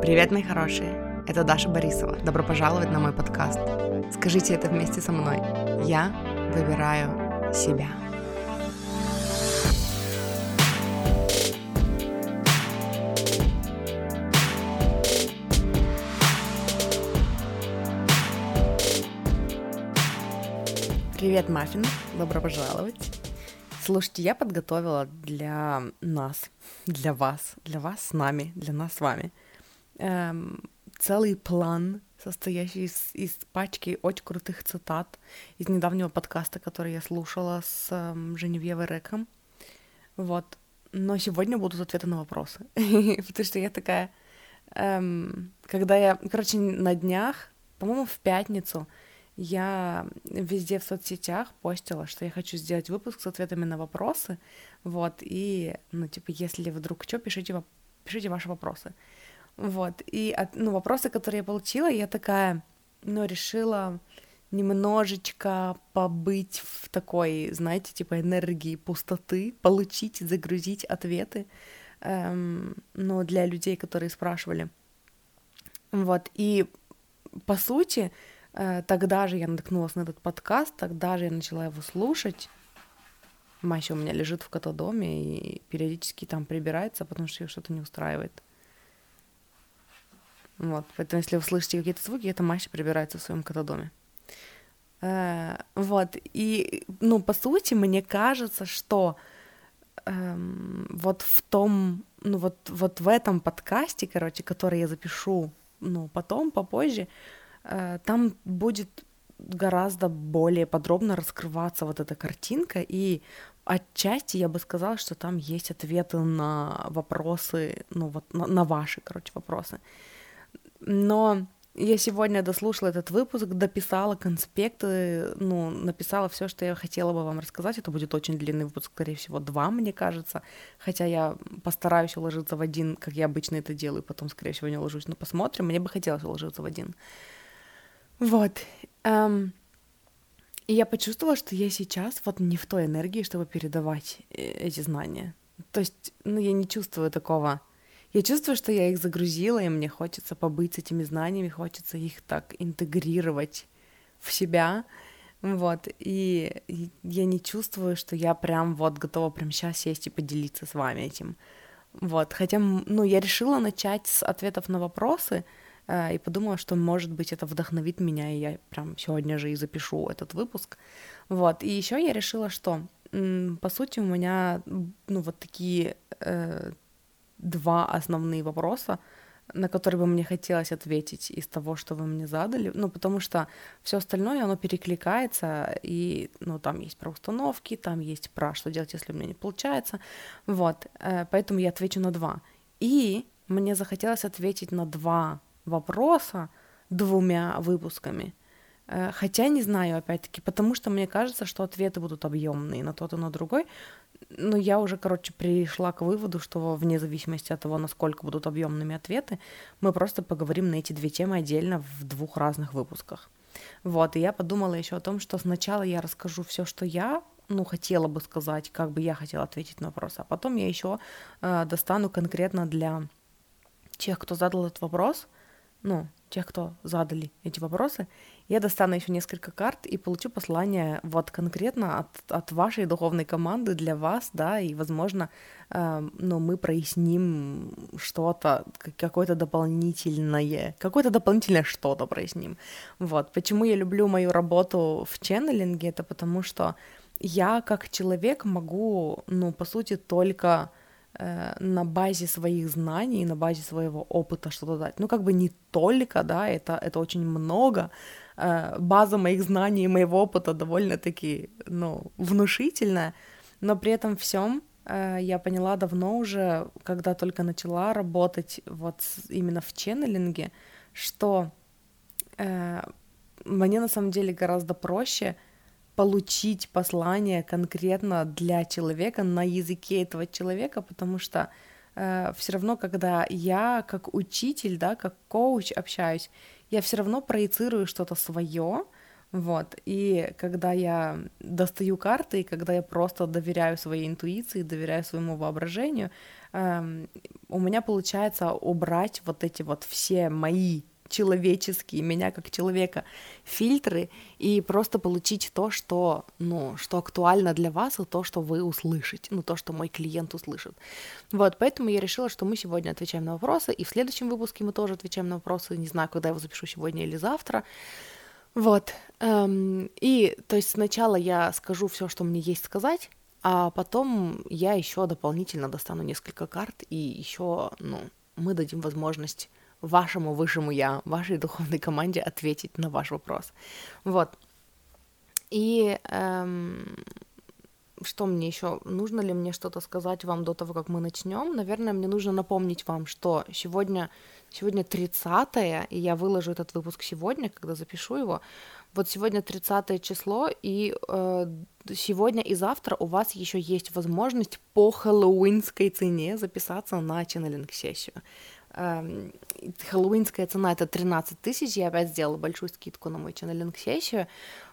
Привет, мои хорошие! Это Даша Борисова. Добро пожаловать на мой подкаст. Скажите это вместе со мной. Я выбираю себя. Привет, Маффин! Добро пожаловать! Слушайте, я подготовила для нас, для вас, для вас с нами, для нас с вами эм, целый план, состоящий из, из пачки очень крутых цитат из недавнего подкаста, который я слушала с эм, Женевьевой Реком. Вот. Но сегодня будут ответы на вопросы. Потому что я такая... Эм, когда я... Короче, на днях, по-моему, в пятницу, я везде в соцсетях постила, что я хочу сделать выпуск с ответами на вопросы, вот, и, ну, типа, если вдруг что, пишите, пишите ваши вопросы. Вот, и, ну, вопросы, которые я получила, я такая, ну, решила немножечко побыть в такой, знаете, типа энергии пустоты, получить, загрузить ответы, эм, ну, для людей, которые спрашивали. Вот, и, по сути, Э, тогда же я наткнулась на этот подкаст, тогда же я начала его слушать. Мася у меня лежит в котодоме и периодически там прибирается, потому что ее что-то не устраивает. Вот, поэтому если вы слышите какие-то звуки, это Мася прибирается в своем котодоме. Э, вот, и, ну, по сути, мне кажется, что эм, вот в том, ну, вот, вот в этом подкасте, короче, который я запишу, ну, потом, попозже, Э, там будет гораздо более подробно раскрываться вот эта картинка, и отчасти я бы сказала, что там есть ответы на вопросы, ну вот на, на ваши, короче, вопросы. Но я сегодня дослушала этот выпуск, дописала конспекты, ну, написала все, что я хотела бы вам рассказать. Это будет очень длинный выпуск, скорее всего, два, мне кажется. Хотя я постараюсь уложиться в один, как я обычно это делаю, потом, скорее всего, не уложусь. Но посмотрим. Мне бы хотелось уложиться в один. Вот. Эм, и я почувствовала, что я сейчас вот не в той энергии, чтобы передавать э, эти знания. То есть, ну, я не чувствую такого. Я чувствую, что я их загрузила, и мне хочется побыть с этими знаниями, хочется их так интегрировать в себя. Вот, и я не чувствую, что я прям вот готова прям сейчас сесть и поделиться с вами этим. Вот, хотя, ну, я решила начать с ответов на вопросы, Э, и подумала, что, может быть, это вдохновит меня, и я прям сегодня же и запишу этот выпуск. Вот, и еще я решила, что, по сути, у меня, ну, вот такие э, два основные вопроса, на которые бы мне хотелось ответить из того, что вы мне задали, ну, потому что все остальное, оно перекликается, и, ну, там есть про установки, там есть про что делать, если у меня не получается, вот, э, поэтому я отвечу на два. И мне захотелось ответить на два вопроса двумя выпусками. Э, хотя не знаю, опять-таки, потому что мне кажется, что ответы будут объемные на тот и на другой. Но я уже, короче, пришла к выводу, что вне зависимости от того, насколько будут объемными ответы, мы просто поговорим на эти две темы отдельно в двух разных выпусках. Вот, и я подумала еще о том, что сначала я расскажу все, что я ну, хотела бы сказать, как бы я хотела ответить на вопрос, а потом я еще э, достану конкретно для тех, кто задал этот вопрос, ну, тех, кто задали эти вопросы, я достану еще несколько карт и получу послание вот конкретно от, от вашей духовной команды для вас, да, и, возможно, э, ну, мы проясним что-то, какое-то дополнительное, какое-то дополнительное что-то проясним. Вот. Почему я люблю мою работу в ченнелинге, это потому что я как человек могу, ну, по сути, только Э, на базе своих знаний, на базе своего опыта что-то дать. Ну, как бы не только, да, это, это очень много. Э, база моих знаний и моего опыта довольно-таки, ну, внушительная, но при этом всем э, я поняла давно уже, когда только начала работать вот именно в ченнелинге, что мне на самом деле гораздо проще — получить послание конкретно для человека на языке этого человека, потому что э, все равно, когда я как учитель, да, как коуч общаюсь, я все равно проецирую что-то свое, Вот, и когда я достаю карты, и когда я просто доверяю своей интуиции, доверяю своему воображению, эм, у меня получается убрать вот эти вот все мои человеческие, меня как человека, фильтры и просто получить то, что, ну, что актуально для вас, и то, что вы услышите, ну, то, что мой клиент услышит. Вот, поэтому я решила, что мы сегодня отвечаем на вопросы, и в следующем выпуске мы тоже отвечаем на вопросы, не знаю, когда я его запишу, сегодня или завтра. Вот, эм, и, то есть сначала я скажу все, что мне есть сказать, а потом я еще дополнительно достану несколько карт, и еще, ну, мы дадим возможность вашему высшему я, вашей духовной команде ответить на ваш вопрос. Вот. И эм, что мне еще? Нужно ли мне что-то сказать вам до того, как мы начнем? Наверное, мне нужно напомнить вам, что сегодня, сегодня 30 и я выложу этот выпуск сегодня, когда запишу его. Вот сегодня 30 число, и э, сегодня и завтра у вас еще есть возможность по хэллоуинской цене записаться на ченнелинг-сессию. Эм, хэллоуинская цена это 13 тысяч, я опять сделала большую скидку на мой ченнелинг-сессию,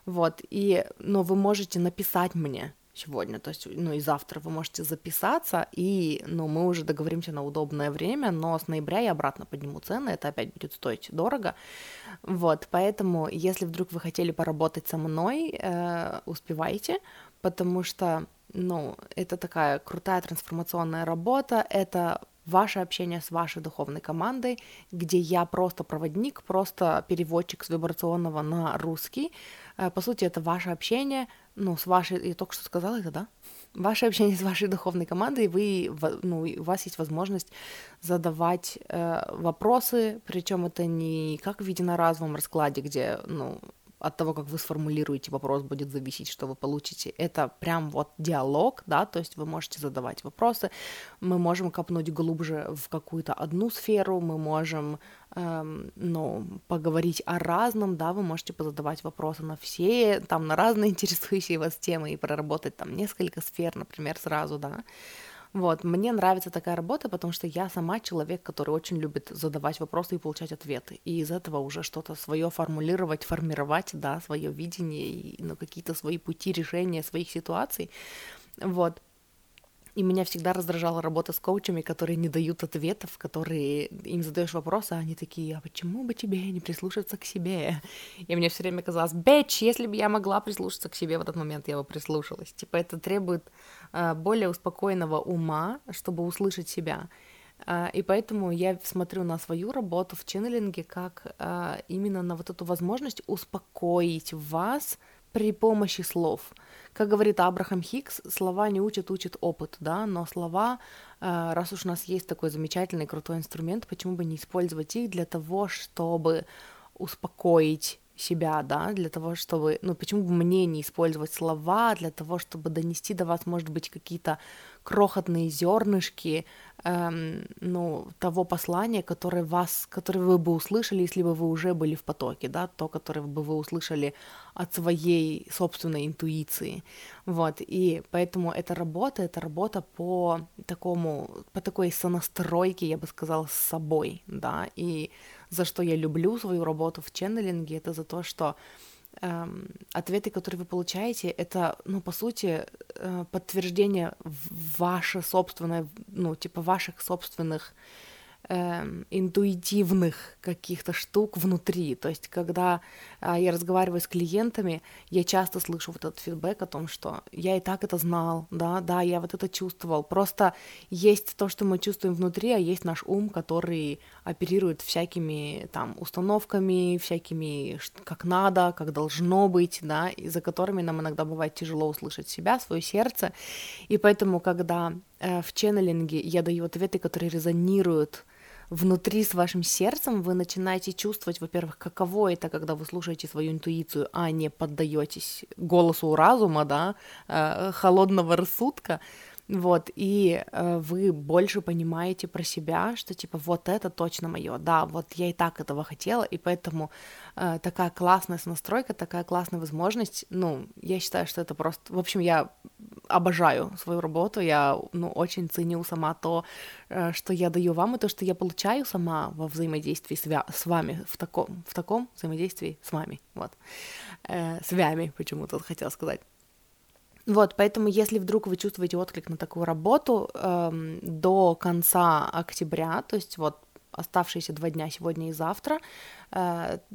вот, и, но вы можете написать мне сегодня, то есть, ну и завтра вы можете записаться, и, ну, мы уже договоримся на удобное время, но с ноября я обратно подниму цены, это опять будет стоить дорого, вот, поэтому, если вдруг вы хотели поработать со мной, э, успевайте, потому что, ну, это такая крутая трансформационная работа, это ваше общение с вашей духовной командой, где я просто проводник, просто переводчик с вибрационного на русский. Э, по сути, это ваше общение, ну, с вашей, я только что сказала это, да? Ваше общение с вашей духовной командой, вы, ну, у вас есть возможность задавать э, вопросы, причем это не как в единоразовом раскладе, где, ну, от того, как вы сформулируете вопрос, будет зависеть, что вы получите. Это прям вот диалог, да, то есть вы можете задавать вопросы, мы можем копнуть глубже в какую-то одну сферу, мы можем, эм, ну, поговорить о разном, да, вы можете позадавать вопросы на все, там, на разные интересующие вас темы и проработать там несколько сфер, например, сразу, да, вот, мне нравится такая работа, потому что я сама человек, который очень любит задавать вопросы и получать ответы. И из этого уже что-то свое формулировать, формировать, да, свое видение и ну, какие-то свои пути решения своих ситуаций. Вот. И меня всегда раздражала работа с коучами, которые не дают ответов, которые им задаешь вопросы, а они такие, а почему бы тебе не прислушаться к себе? И мне все время казалось, бэч, если бы я могла прислушаться к себе в этот момент, я бы прислушалась. Типа это требует э, более успокоенного ума, чтобы услышать себя. Uh, и поэтому я смотрю на свою работу в ченнелинге как uh, именно на вот эту возможность успокоить вас при помощи слов. Как говорит Абрахам Хикс, слова не учат, учат опыт, да, но слова, э, раз уж у нас есть такой замечательный, крутой инструмент, почему бы не использовать их для того, чтобы успокоить себя, да, для того, чтобы, ну, почему бы мне не использовать слова для того, чтобы донести до вас, может быть, какие-то крохотные зернышки, эм, ну, того послания, которое вас, которое вы бы услышали, если бы вы уже были в потоке, да, то, которое бы вы услышали от своей собственной интуиции, вот, и поэтому эта работа, это работа по такому, по такой сонастройке, я бы сказала, с собой, да, и за что я люблю свою работу в ченнелинге, это за то, что эм, ответы, которые вы получаете, это, ну, по сути, э, подтверждение ваше собственное, ну, типа ваших собственных интуитивных каких-то штук внутри. То есть, когда э, я разговариваю с клиентами, я часто слышу вот этот фидбэк о том, что я и так это знал, да, да, я вот это чувствовал. Просто есть то, что мы чувствуем внутри, а есть наш ум, который оперирует всякими там установками, всякими как надо, как должно быть, да, и за которыми нам иногда бывает тяжело услышать себя, свое сердце. И поэтому, когда э, в ченнелинге я даю ответы, которые резонируют внутри с вашим сердцем вы начинаете чувствовать, во-первых, каково это, когда вы слушаете свою интуицию, а не поддаетесь голосу разума, да, э, холодного рассудка, вот, и э, вы больше понимаете про себя, что типа вот это точно мое, да, вот я и так этого хотела, и поэтому э, такая классная настройка, такая классная возможность, ну, я считаю, что это просто, в общем, я обожаю свою работу, я, ну, очень ценю сама то, э, что я даю вам, и то, что я получаю сама во взаимодействии с, с вами, в таком, в таком взаимодействии с вами, вот, э, с вами, почему-то хотела сказать. Вот, поэтому если вдруг вы чувствуете отклик на такую работу эм, до конца октября, то есть вот оставшиеся два дня сегодня и завтра,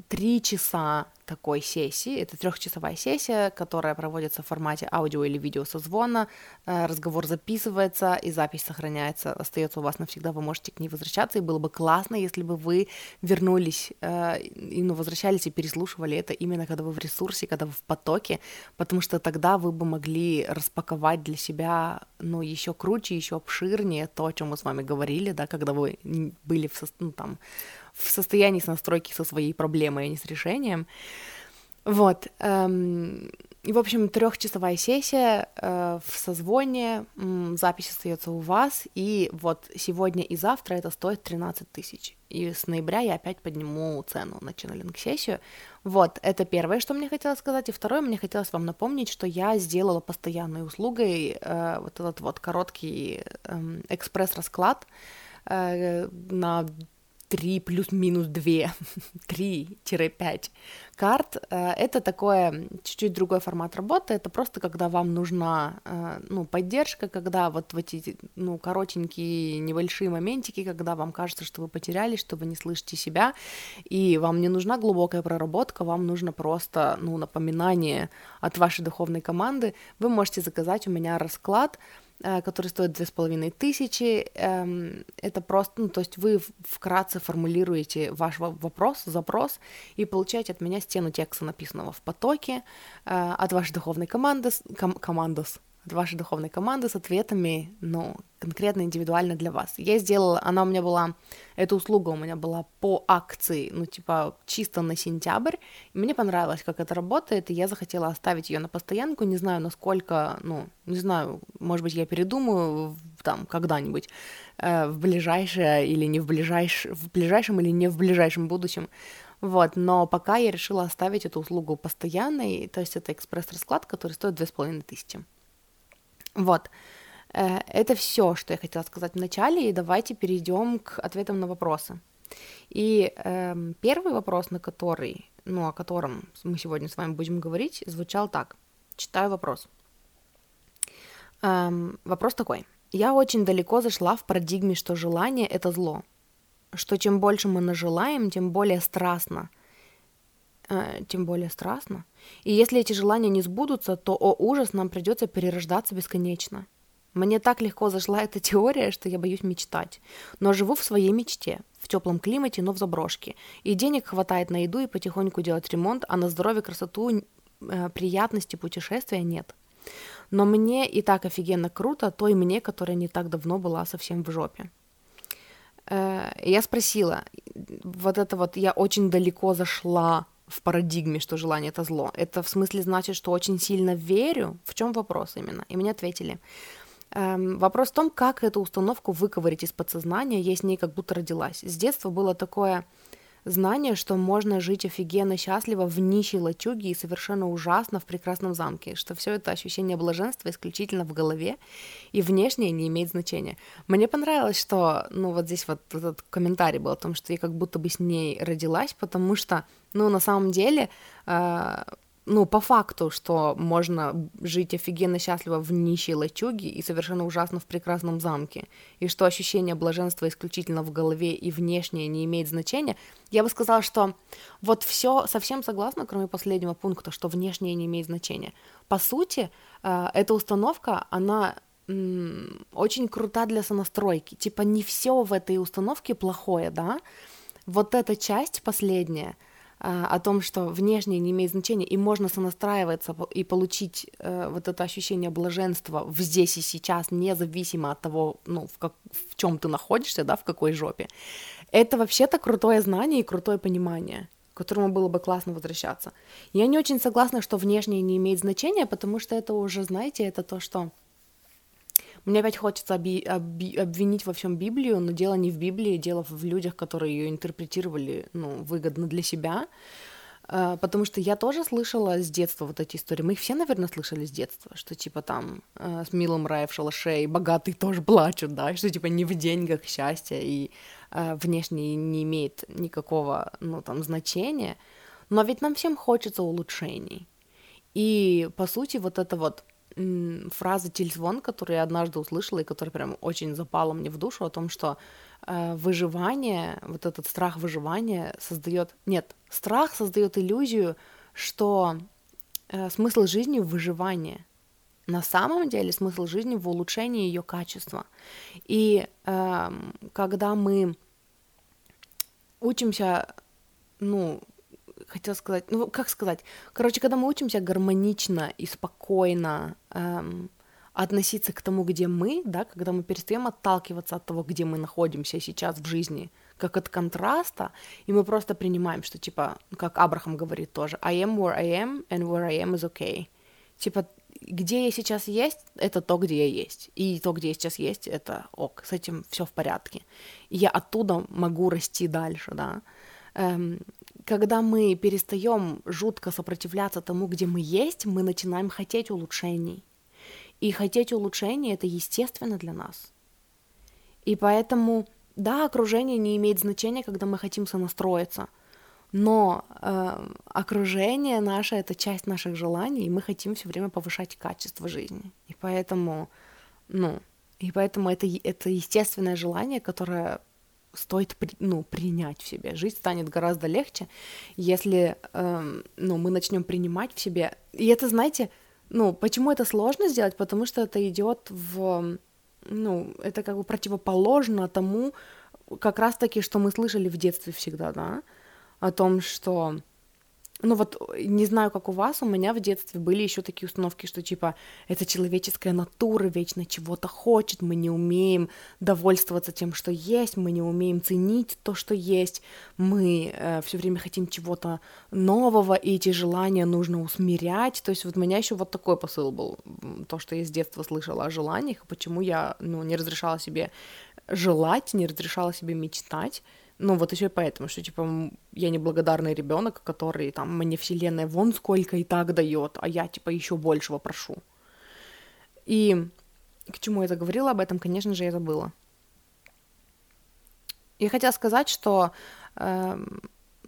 три часа такой сессии. Это трехчасовая сессия, которая проводится в формате аудио или видео созвона. Э, разговор записывается и запись сохраняется, остается у вас навсегда. Вы можете к ней возвращаться. И было бы классно, если бы вы вернулись э, и ну, возвращались и переслушивали это именно когда вы в ресурсе, когда вы в потоке, потому что тогда вы бы могли распаковать для себя ну, еще круче, еще обширнее то, о чем мы с вами говорили, да, когда вы были в, ну, там, в состоянии с настройки со своей проблемой, а не с решением. Вот. Эм, и, в общем, трехчасовая сессия э, в созвоне, запись остается у вас, и вот сегодня и завтра это стоит 13 тысяч. И с ноября я опять подниму цену на ченнелинг-сессию. Вот, это первое, что мне хотелось сказать. И второе, мне хотелось вам напомнить, что я сделала постоянной услугой э, вот этот вот короткий э, экспресс-расклад э, на 3 плюс-минус 2, 3-5 карт. Э, это такое чуть-чуть другой формат работы. Это просто когда вам нужна э, ну, поддержка, когда вот в эти ну, коротенькие небольшие моментики, когда вам кажется, что вы потерялись, что вы не слышите себя, и вам не нужна глубокая проработка, вам нужно просто ну, напоминание от вашей духовной команды. Вы можете заказать у меня расклад, который стоит две с половиной тысячи. Эм, это просто, ну, то есть вы вкратце формулируете ваш вопрос, запрос и получаете от меня стену текста, написанного в потоке, э, от вашей духовной команды, ком- командос, от вашей духовной команды с ответами, ну, конкретно индивидуально для вас. Я сделала, она у меня была, эта услуга у меня была по акции, ну, типа, чисто на сентябрь, и мне понравилось, как это работает, и я захотела оставить ее на постоянку, не знаю, насколько, ну, не знаю, может быть, я передумаю там когда-нибудь э, в ближайшее или не в ближайшем, в ближайшем или не в ближайшем будущем, вот, но пока я решила оставить эту услугу постоянной, то есть это экспресс-расклад, который стоит две с половиной тысячи. Вот. Э, это все, что я хотела сказать в начале, и давайте перейдем к ответам на вопросы. И э, первый вопрос, на который, ну, о котором мы сегодня с вами будем говорить, звучал так. Читаю вопрос. Эм, вопрос такой. Я очень далеко зашла в парадигме, что желание — это зло. Что чем больше мы нажелаем, тем более страстно. Э, тем более страстно. И если эти желания не сбудутся, то, о ужас, нам придется перерождаться бесконечно. Мне так легко зашла эта теория, что я боюсь мечтать. Но живу в своей мечте, в теплом климате, но в заброшке. И денег хватает на еду и потихоньку делать ремонт, а на здоровье, красоту, э, приятности путешествия нет. Но мне и так офигенно круто, той мне, которая не так давно была совсем в жопе. Э, я спросила, вот это вот я очень далеко зашла в парадигме, что желание это зло. Это в смысле значит, что очень сильно верю? В чем вопрос именно? И мне ответили. Эм, вопрос в том, как эту установку выковырить из подсознания, я с ней как будто родилась. С детства было такое знание, что можно жить офигенно счастливо в нищей лачуге и совершенно ужасно в прекрасном замке, что все это ощущение блаженства исключительно в голове и внешнее не имеет значения. Мне понравилось, что, ну, вот здесь вот этот комментарий был о том, что я как будто бы с ней родилась, потому что, ну, на самом деле, э, ну, по факту, что можно жить офигенно счастливо в нищей лачуге и совершенно ужасно в прекрасном замке, и что ощущение блаженства исключительно в голове и внешнее не имеет значения, я бы сказала, что вот все совсем согласна, кроме последнего пункта, что внешнее не имеет значения. По сути, э, эта установка, она очень крута для сонастройки. Типа не все в этой установке плохое, да? Вот эта часть последняя — о том, что внешнее не имеет значения, и можно сонастраиваться и получить э, вот это ощущение блаженства в здесь и сейчас, независимо от того, ну, в, как, в чем ты находишься, да, в какой жопе. Это вообще-то крутое знание и крутое понимание к которому было бы классно возвращаться. Я не очень согласна, что внешнее не имеет значения, потому что это уже, знаете, это то, что Мне опять хочется оби- оби- обвинить во всем Библию, но дело не в Библии, дело в людях, которые ее интерпретировали, ну, выгодно для себя. Uh, потому что я тоже слышала с детства вот эти истории. Мы их все, наверное, слышали с детства, что типа там uh, с милым рай в шалаше, и богатые тоже плачут, да, что типа не в деньгах счастье, и uh, внешне не имеет никакого, ну, там, значения. Но ведь нам всем хочется улучшений. И, по сути, вот это вот фраза Тильзвон, которую я однажды услышала и которая прям очень запала мне в душу, о том, что э, выживание, вот этот страх выживания создает... Нет, страх создает иллюзию, что э, смысл жизни в выживании. На самом деле смысл жизни в улучшении ее качества. И э, когда мы учимся, ну, хотела сказать, ну, как сказать, короче, когда мы учимся гармонично и спокойно эм, относиться к тому, где мы, да, когда мы перестаем отталкиваться от того, где мы находимся сейчас в жизни, как от контраста, и мы просто принимаем, что, типа, как Абрахам говорит тоже, I am where I am, and where I am is okay. Типа, где я сейчас есть, это то, где я есть. И то, где я сейчас есть, это ок, с этим все в порядке. И я оттуда могу расти дальше, да. Эм, когда мы перестаем жутко сопротивляться тому, где мы есть, мы начинаем хотеть улучшений. И хотеть улучшений это естественно для нас. И поэтому, да, окружение не имеет значения, когда мы хотим сонастроиться, но э, окружение наше это часть наших желаний, и мы хотим все время повышать качество жизни. И поэтому, ну, и поэтому это, это естественное желание, которое стоит ну, принять в себе. Жизнь станет гораздо легче, если эм, ну, мы начнем принимать в себе. И это, знаете, ну, почему это сложно сделать? Потому что это идет в, ну, это как бы противоположно тому, как раз-таки, что мы слышали в детстве всегда, да, о том, что ну вот, не знаю, как у вас, у меня в детстве были еще такие установки, что типа это человеческая натура вечно чего-то хочет, мы не умеем довольствоваться тем, что есть, мы не умеем ценить то, что есть, мы э, все время хотим чего-то нового, и эти желания нужно усмирять. То есть вот у меня еще вот такой посыл был, то, что я с детства слышала о желаниях, почему я ну, не разрешала себе желать, не разрешала себе мечтать. Ну, вот еще и поэтому, что, типа, я неблагодарный ребенок, который там мне вселенная вон сколько и так дает, а я, типа, еще большего прошу. И к чему я заговорила об этом, конечно же, я забыла. Я хотела сказать, что, э,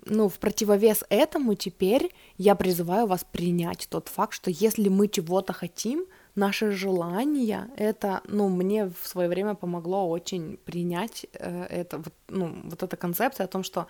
ну, в противовес этому теперь я призываю вас принять тот факт, что если мы чего-то хотим, наше желание, это, ну, мне в свое время помогло очень принять э, это, вот, ну, вот эта концепция о том, что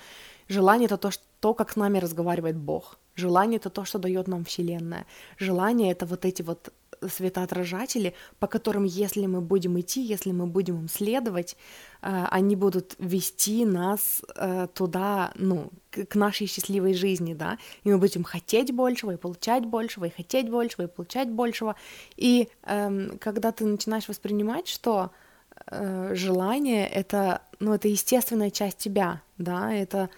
желание это то, что, то, как с нами разговаривает Бог. Желание это то, что дает нам Вселенная. Желание это вот эти вот светоотражатели, по которым, если мы будем идти, если мы будем им следовать, э, они будут вести нас э, туда, ну, к нашей счастливой жизни, да, и мы будем хотеть большего, и получать большего, и хотеть большего, и получать большего. И эм, когда ты начинаешь воспринимать, что э, желание это, ну, это естественная часть тебя, да, это,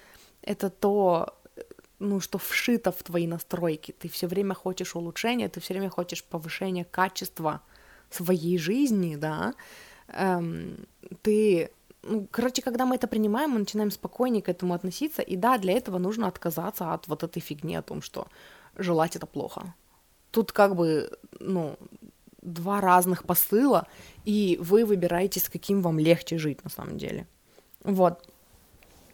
это то, ну, что вшито в твои настройки. Ты все время хочешь улучшения, ты все время хочешь повышения качества своей жизни, да. Эм, ты, ну, короче, когда мы это принимаем, мы начинаем спокойнее к этому относиться, и да, для этого нужно отказаться от вот этой фигни о том, что желать это плохо. Тут как бы, ну, два разных посыла, и вы выбираете, с каким вам легче жить на самом деле. Вот.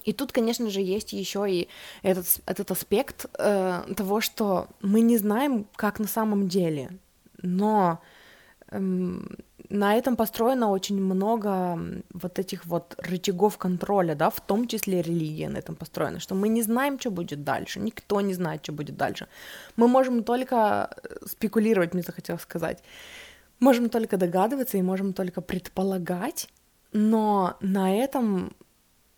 И тут, конечно же, есть еще и этот, этот аспект э, того, что мы не знаем, как на самом деле, но эм, на этом построено очень много вот этих вот рычагов контроля, да, в том числе религия на этом построена, что мы не знаем, что будет дальше, никто не знает, что будет дальше. Мы можем только э, спекулировать, мне захотелось сказать, можем только догадываться и можем только предполагать, но на этом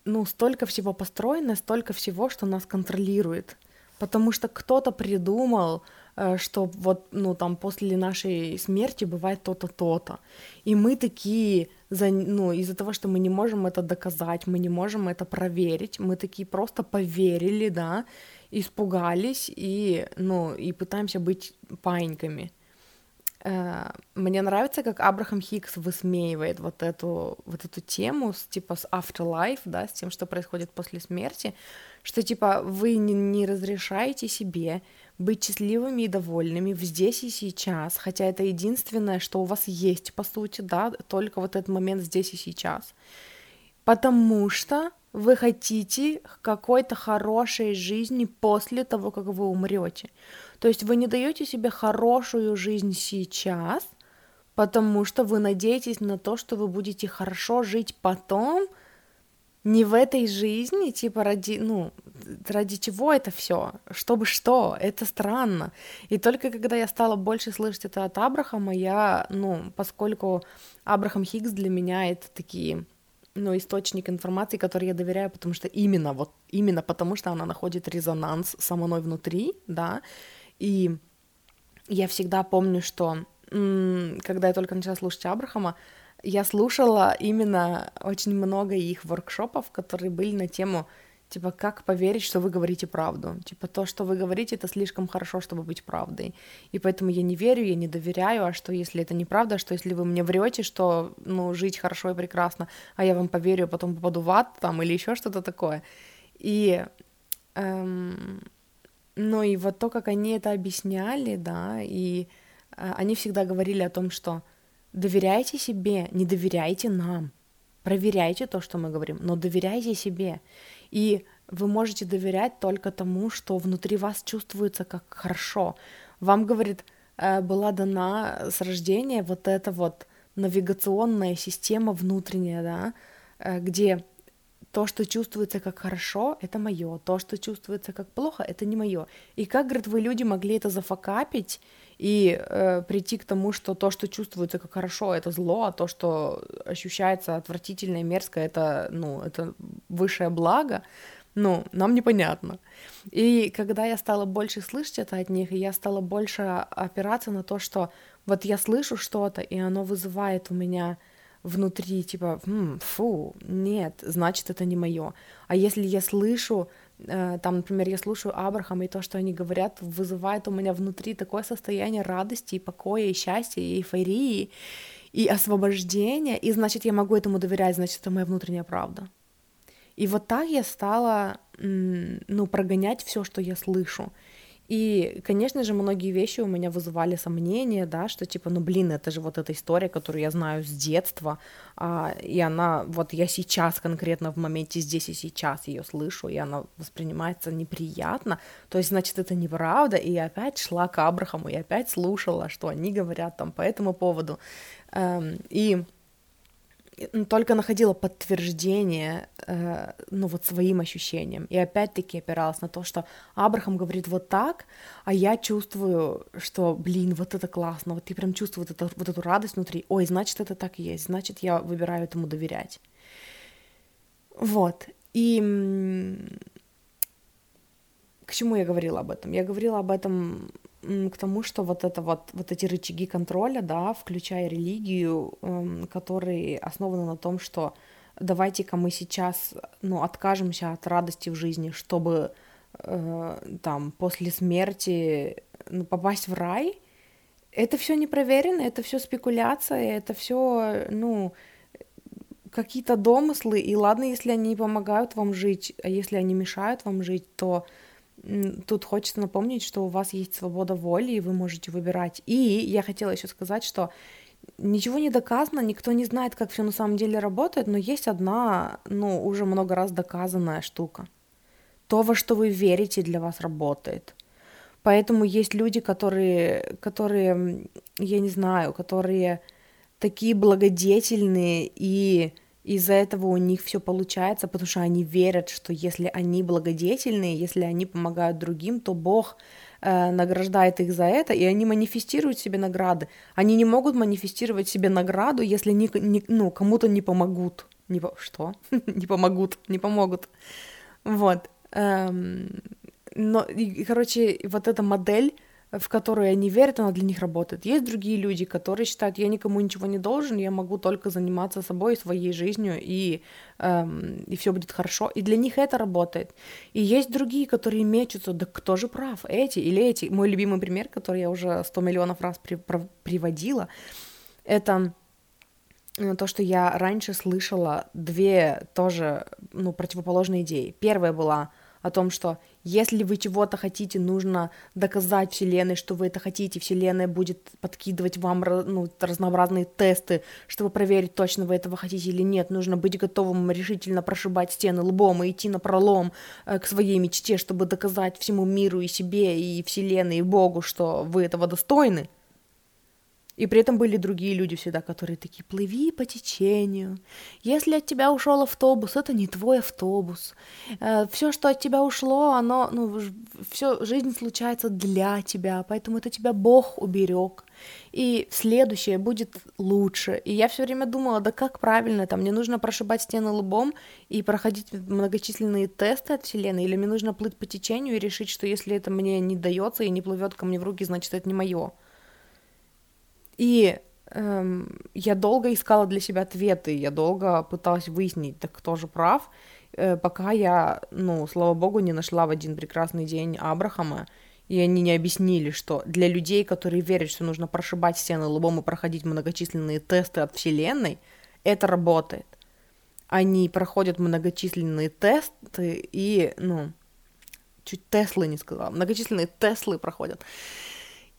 ну, столько всего построено, столько всего, что нас контролирует. Потому что кто-то придумал, э, что вот, ну, там, после нашей смерти бывает то-то, то-то. И мы такие, ну, из-за того, что мы не можем это доказать, мы не можем это проверить, мы такие просто поверили, да, испугались и, ну, и пытаемся быть паиньками. Э, мне нравится, как Абрахам Хикс высмеивает вот эту, вот эту тему с, типа с afterlife, да, с тем, что происходит после смерти, что типа вы не, не разрешаете себе быть счастливыми и довольными в здесь и сейчас, хотя это единственное, что у вас есть, по сути, да, только вот этот момент здесь и сейчас, потому что вы хотите какой-то хорошей жизни после того, как вы умрете. То есть вы не даете себе хорошую жизнь сейчас, потому что вы надеетесь на то, что вы будете хорошо жить потом, не в этой жизни, типа ради, ну, ради чего это все, чтобы что, это странно. И только когда я стала больше слышать это от Абрахама, я, ну, поскольку Абрахам Хиггс для меня это такие, ну, источник информации, который я доверяю, потому что именно вот, именно потому что она находит резонанс со мной внутри, да, и я всегда помню, что когда я только начала слушать Абрахама, я слушала именно очень много их воркшопов, которые были на тему типа, как поверить, что вы говорите правду. Типа, то, что вы говорите, это слишком хорошо, чтобы быть правдой. И поэтому я не верю, я не доверяю, а что, если это неправда, что, если вы мне врете, что, ну, жить хорошо и прекрасно, а я вам поверю, а потом попаду в ад там или еще что-то такое. И эм, ну и вот то, как они это объясняли, да, и э, они всегда говорили о том, что доверяйте себе, не доверяйте нам, проверяйте то, что мы говорим, но доверяйте себе. И вы можете доверять только тому, что внутри вас чувствуется как хорошо. Вам, говорит, э, была дана с рождения вот эта вот навигационная система внутренняя, да, э, где то, что чувствуется как хорошо, это мое, то, что чувствуется как плохо, это не мое. И как, говорит, вы люди могли это зафакапить и э, прийти к тому, что то, что чувствуется как хорошо, это зло, а то, что ощущается отвратительно и мерзко, это, ну, это высшее благо, ну, нам непонятно. И когда я стала больше слышать это от них, я стала больше опираться на то, что вот я слышу что-то, и оно вызывает у меня внутри, типа, М, фу, нет, значит, это не мое. А если я слышу, э, там, например, я слушаю Абрахама, и то, что они говорят, вызывает у меня внутри такое состояние радости, и покоя, и счастья, и эйфории, и освобождения, и значит, я могу этому доверять, значит, это моя внутренняя правда. И вот так я стала, ну, прогонять все, что я слышу. И, конечно же, многие вещи у меня вызывали сомнения, да, что типа, ну блин, это же вот эта история, которую я знаю с детства, а, и она, вот я сейчас конкретно в моменте здесь и сейчас ее слышу, и она воспринимается неприятно, то есть, значит, это неправда, и я опять шла к Абрахаму, и опять слушала, что они говорят там по этому поводу, эм, и только находила подтверждение, э, ну вот своим ощущениям. И опять-таки опиралась на то, что Абрахам говорит вот так, а я чувствую, что, блин, вот это классно, вот ты прям чувствуешь вот, это, вот эту радость внутри. Ой, значит, это так и есть, значит, я выбираю этому доверять. Вот. И к чему я говорила об этом? Я говорила об этом к тому, что вот это вот, вот эти рычаги контроля, да, включая религию, эм, которые основаны на том, что давайте-ка мы сейчас, ну, откажемся от радости в жизни, чтобы э, там после смерти ну, попасть в рай, это все не проверено, это все спекуляция, это все, ну, какие-то домыслы, и ладно, если они помогают вам жить, а если они мешают вам жить, то тут хочется напомнить, что у вас есть свобода воли, и вы можете выбирать. И я хотела еще сказать, что ничего не доказано, никто не знает, как все на самом деле работает, но есть одна, ну, уже много раз доказанная штука. То, во что вы верите, для вас работает. Поэтому есть люди, которые, которые, я не знаю, которые такие благодетельные и из-за этого у них все получается, потому что они верят, что если они благодетельные, если они помогают другим, то Бог э, награждает их за это, и они манифестируют себе награды. Они не могут манифестировать себе награду, если не, не, ну, кому-то не помогут. Не по... Что? не помогут, не помогут. Вот. Эм... Но, и, короче, вот эта модель в которую они верят, она для них работает. Есть другие люди, которые считают, я никому ничего не должен, я могу только заниматься собой, своей жизнью, и, эм, и все будет хорошо. И для них это работает. И есть другие, которые мечутся, да кто же прав, эти или эти. Мой любимый пример, который я уже сто миллионов раз при, про, приводила, это э, то, что я раньше слышала две тоже ну, противоположные идеи. Первая была о том, что если вы чего-то хотите, нужно доказать Вселенной, что вы это хотите, Вселенная будет подкидывать вам ну, разнообразные тесты, чтобы проверить, точно вы этого хотите или нет. Нужно быть готовым решительно прошибать стены лбом и идти на пролом э, к своей мечте, чтобы доказать всему миру и себе, и Вселенной, и Богу, что вы этого достойны. И при этом были другие люди всегда, которые такие, плыви по течению. Если от тебя ушел автобус, это не твой автобус. Э, все, что от тебя ушло, оно, ну, все, жизнь случается для тебя, поэтому это тебя Бог уберег. И следующее будет лучше. И я все время думала, да как правильно, там, мне нужно прошибать стены лбом и проходить многочисленные тесты от Вселенной, или мне нужно плыть по течению и решить, что если это мне не дается и не плывет ко мне в руки, значит, это не мое. И эм, я долго искала для себя ответы, я долго пыталась выяснить, так кто же прав, э, пока я, ну, слава богу, не нашла в один прекрасный день Абрахама, и они не объяснили, что для людей, которые верят, что нужно прошибать стены лбом и проходить многочисленные тесты от Вселенной, это работает. Они проходят многочисленные тесты и, ну, чуть Теслы не сказала, многочисленные Теслы проходят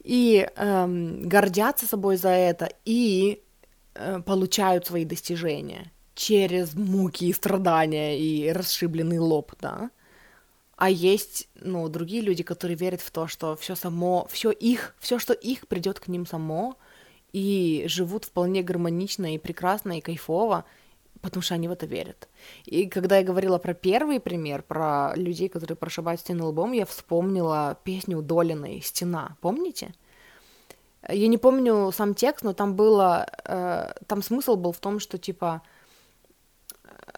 и эм, гордятся собой за это, и э, получают свои достижения через муки и страдания и расшибленный лоб, да. А есть, ну, другие люди, которые верят в то, что все само, все их, все, что их придет к ним само, и живут вполне гармонично и прекрасно и кайфово, потому что они в это верят. И когда я говорила про первый пример, про людей, которые прошибают стены лбом, я вспомнила песню Долиной «Стена». Помните? Я не помню сам текст, но там было... Э, там смысл был в том, что, типа,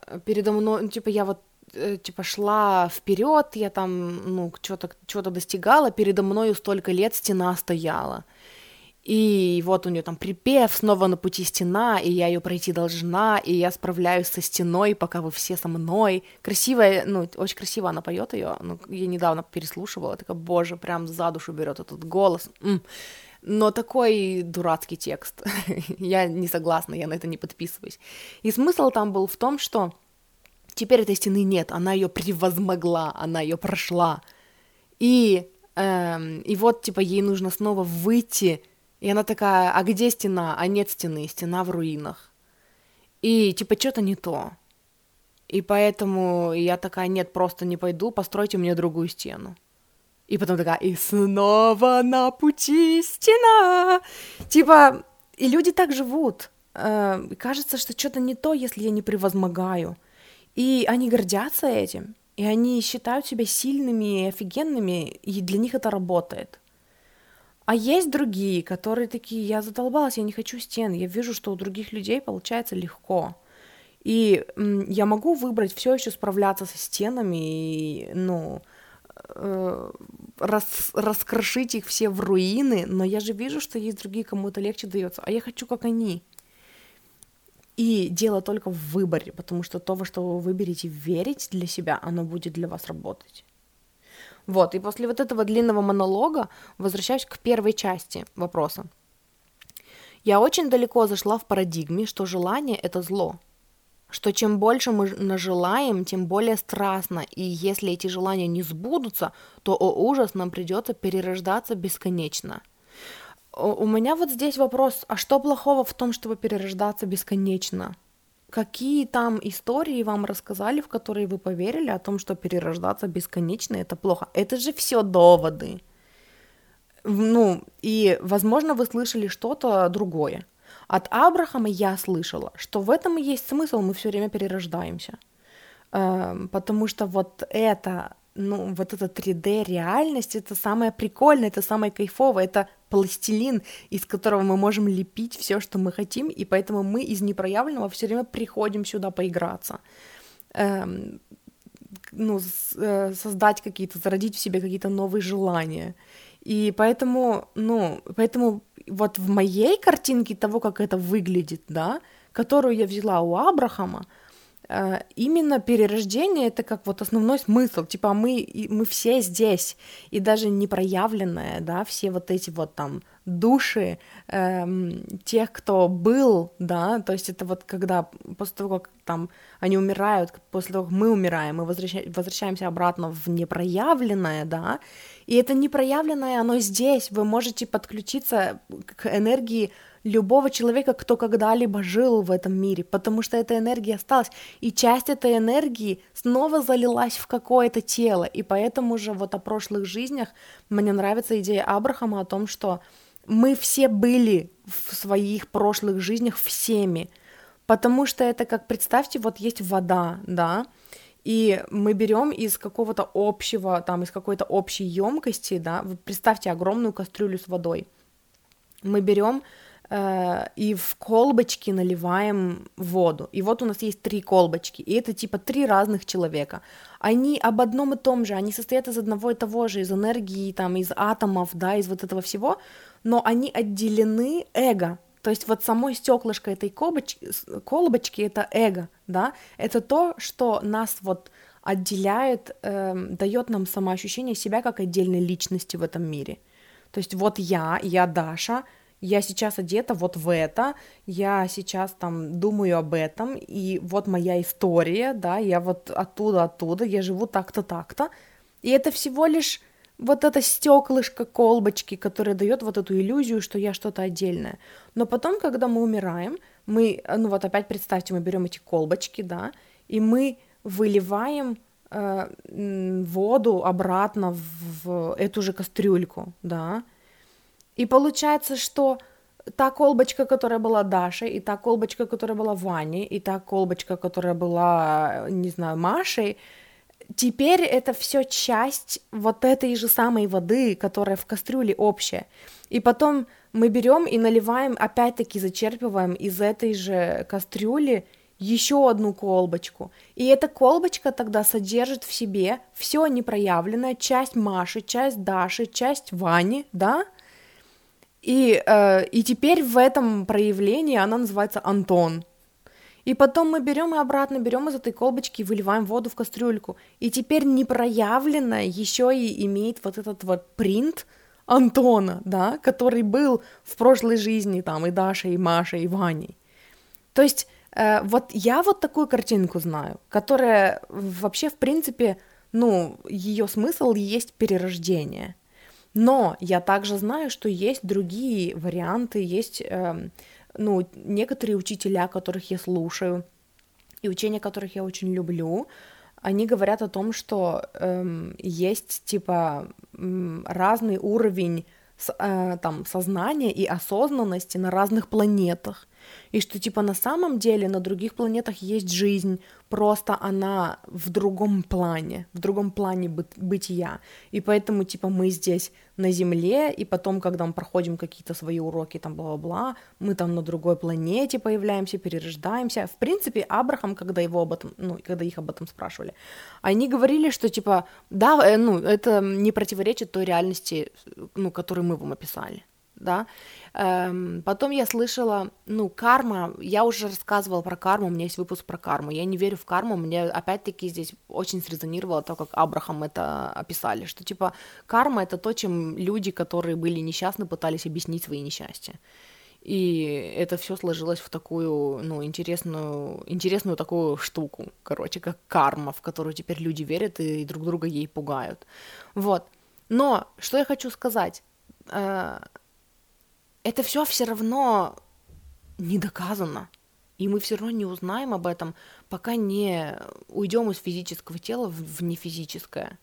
э, передо мной... Ну, типа, я вот э, типа шла вперед, я там, ну, что-то что достигала, передо мною столько лет стена стояла. И вот у нее там припев, снова на пути стена, и я ее пройти должна, и я справляюсь со стеной, пока вы все со мной. Красивая, ну, очень красиво она поет ее. Ну, я недавно переслушивала, такая, боже, прям за душу берет этот голос. М-м. Но такой дурацкий текст. я не согласна, я на это не подписываюсь. И смысл там был в том, что теперь этой стены нет, она ее превозмогла, она ее прошла. И, эм, и вот, типа, ей нужно снова выйти и она такая, а где стена? А нет стены, стена в руинах. И типа что-то не то. И поэтому я такая, нет, просто не пойду, постройте мне другую стену. И потом такая, и снова на пути стена. Типа, и люди так живут. Э, кажется, что что-то не то, если я не превозмогаю. И они гордятся этим. И они считают себя сильными и офигенными, и для них это работает. А есть другие, которые такие, я задолбалась, я не хочу стен, я вижу, что у других людей получается легко. И я могу выбрать все еще справляться со стенами и, ну, э, рас, раскрошить их все в руины, но я же вижу, что есть другие, кому это легче дается, а я хочу, как они. И дело только в выборе, потому что то, во что вы выберете верить для себя, оно будет для вас работать. Вот, и после вот этого длинного монолога возвращаюсь к первой части вопроса. Я очень далеко зашла в парадигме, что желание — это зло, что чем больше мы нажелаем, тем более страстно, и если эти желания не сбудутся, то, о ужас, нам придется перерождаться бесконечно. У меня вот здесь вопрос, а что плохого в том, чтобы перерождаться бесконечно? Какие там истории вам рассказали, в которые вы поверили о том, что перерождаться бесконечно это плохо. Это же все доводы. Ну, и, возможно, вы слышали что-то другое. От Абрахама я слышала, что в этом и есть смысл, мы все время перерождаемся. Эм, потому что вот это ну, вот эта 3D-реальность, это самое прикольное, это самое кайфовое, это пластилин, из которого мы можем лепить все, что мы хотим, и поэтому мы из непроявленного все время приходим сюда поиграться. Эм, ну, э, создать какие-то, зародить в себе какие-то новые желания. И поэтому, ну, поэтому вот в моей картинке того, как это выглядит, да, которую я взяла у Абрахама, именно перерождение это как вот основной смысл, типа мы, мы все здесь, и даже непроявленное, да, все вот эти вот там души эм, тех, кто был, да, то есть это вот когда после того, как там они умирают, после того, как мы умираем, мы возвраща возвращаемся обратно в непроявленное, да, и это непроявленное, оно здесь, вы можете подключиться к энергии любого человека, кто когда-либо жил в этом мире, потому что эта энергия осталась, и часть этой энергии снова залилась в какое-то тело, и поэтому же вот о прошлых жизнях мне нравится идея Абрахама о том, что мы все были в своих прошлых жизнях всеми, потому что это как, представьте, вот есть вода, да, и мы берем из какого-то общего, там, из какой-то общей емкости, да, представьте огромную кастрюлю с водой, мы берем и в колбочки наливаем воду. И вот у нас есть три колбочки, и это типа три разных человека. Они об одном и том же, они состоят из одного и того же, из энергии, там, из атомов, да, из вот этого всего, но они отделены эго. То есть вот самой стеклышко этой колбочки, колбочки это эго, да, это то, что нас вот отделяет, э, дает нам самоощущение себя как отдельной личности в этом мире. То есть вот я, я Даша, я сейчас одета вот в это, я сейчас там думаю об этом, и вот моя история, да, я вот оттуда, оттуда, я живу так-то, так-то, и это всего лишь вот это стеклышко колбочки, которое дает вот эту иллюзию, что я что-то отдельное. Но потом, когда мы умираем, мы, ну вот опять представьте, мы берем эти колбочки, да, и мы выливаем э, воду обратно в, эту же кастрюльку, да, и получается, что та колбочка, которая была Дашей, и та колбочка, которая была Ваней, и та колбочка, которая была, не знаю, Машей, Теперь это все часть вот этой же самой воды, которая в кастрюле общая. И потом мы берем и наливаем, опять-таки зачерпываем из этой же кастрюли еще одну колбочку. И эта колбочка тогда содержит в себе все непроявленное, часть Маши, часть Даши, часть Вани, да? И, э, и теперь в этом проявлении она называется Антон. И потом мы берем и обратно берем из этой колбочки и выливаем воду в кастрюльку. И теперь непроявленное еще и имеет вот этот вот принт Антона, да, который был в прошлой жизни там и Даша, и Маша, и Ваней. То есть э, вот я вот такую картинку знаю, которая вообще в принципе, ну, ее смысл есть перерождение. Но я также знаю, что есть другие варианты, есть э, ну, некоторые учителя, которых я слушаю, и учения, которых я очень люблю, они говорят о том, что эм, есть типа разный уровень э, там сознания и осознанности на разных планетах и что типа на самом деле на других планетах есть жизнь, просто она в другом плане, в другом плане бы- бытия, и поэтому типа мы здесь на Земле, и потом, когда мы проходим какие-то свои уроки, там бла-бла-бла, мы там на другой планете появляемся, перерождаемся. В принципе, Абрахам, когда его об этом, ну, когда их об этом спрашивали, они говорили, что типа, да, э, ну, это не противоречит той реальности, ну, которую мы вам описали да. Эм, потом я слышала, ну, карма, я уже рассказывала про карму, у меня есть выпуск про карму, я не верю в карму, мне опять-таки здесь очень срезонировало то, как Абрахам это описали, что, типа, карма — это то, чем люди, которые были несчастны, пытались объяснить свои несчастья. И это все сложилось в такую, ну, интересную, интересную такую штуку, короче, как карма, в которую теперь люди верят и друг друга ей пугают. Вот. Но что я хочу сказать? Это все все равно не доказано. И мы все равно не узнаем об этом, пока не уйдем из физического тела в нефизическое.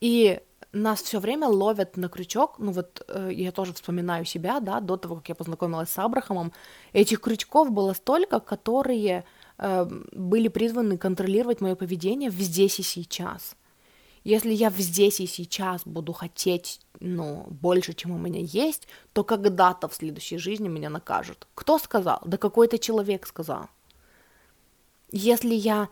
И нас все время ловят на крючок. Ну вот э, я тоже вспоминаю себя, да, до того, как я познакомилась с Абрахамом. Этих крючков было столько, которые э, были призваны контролировать мое поведение в здесь и сейчас. Если я здесь и сейчас буду хотеть, ну, больше, чем у меня есть, то когда-то в следующей жизни меня накажут. Кто сказал? Да какой-то человек сказал. Если я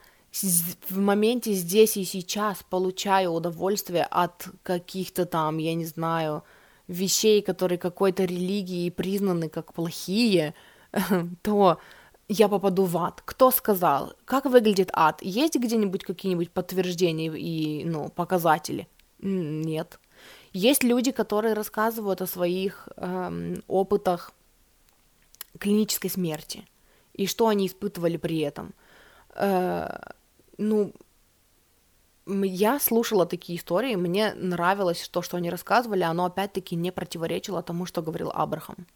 в моменте здесь и сейчас получаю удовольствие от каких-то там, я не знаю, вещей, которые какой-то религией признаны как плохие, то я попаду в ад. Кто сказал? Как выглядит ад? Есть где-нибудь какие-нибудь подтверждения и ну, показатели? Нет. Есть люди, которые рассказывают о своих эм, опытах клинической смерти и что они испытывали при этом. Э, ну, я слушала такие истории, мне нравилось то, что они рассказывали, оно опять-таки не противоречило тому, что говорил Абрахам.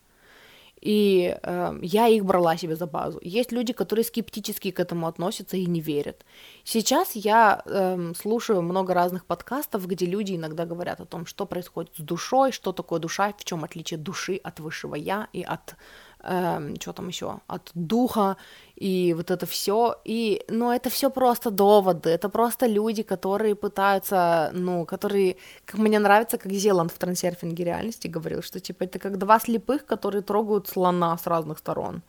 И э, я их брала себе за базу. Есть люди, которые скептически к этому относятся и не верят. Сейчас я э, слушаю много разных подкастов, где люди иногда говорят о том, что происходит с душой, что такое душа, в чем отличие души от высшего я и от эм, что там еще, от духа и вот это все. И, ну, это все просто доводы, это просто люди, которые пытаются, ну, которые, как мне нравится, как Зеланд в трансерфинге реальности говорил, что, типа, это как два слепых, которые трогают слона с разных сторон.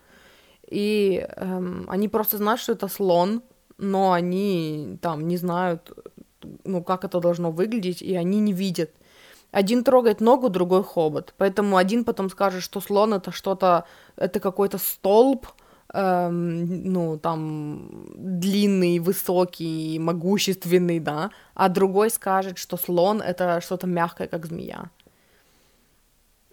И эм, они просто знают, что это слон, но они там не знают, ну, как это должно выглядеть, и они не видят. Один трогает ногу, другой хобот. Поэтому один потом скажет, что слон это что-то, это какой-то столб, эм, ну, там, длинный, высокий, могущественный, да, а другой скажет, что слон это что-то мягкое, как змея.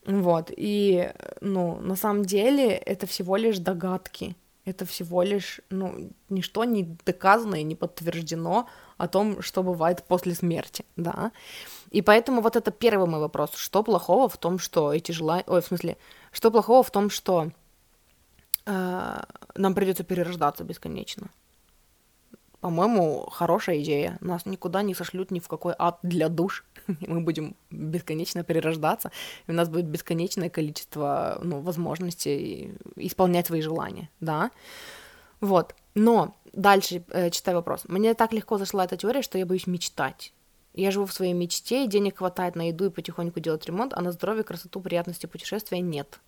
Вот, и, ну, на самом деле это всего лишь догадки, это всего лишь, ну, ничто не доказано и не подтверждено о том, что бывает после смерти, да. И поэтому вот это первый мой вопрос. Что плохого в том, что эти желания... Ой, в смысле, что плохого в том, что э, нам придется перерождаться бесконечно? По-моему, хорошая идея. Нас никуда не сошлют ни в какой ад для душ. Мы будем бесконечно перерождаться, и у нас будет бесконечное количество ну, возможностей исполнять свои желания, да. Вот. Но дальше э, читаю вопрос. Мне так легко зашла эта теория, что я боюсь мечтать. Я живу в своей мечте, денег хватает на еду и потихоньку делать ремонт, а на здоровье, красоту, приятности путешествия нет.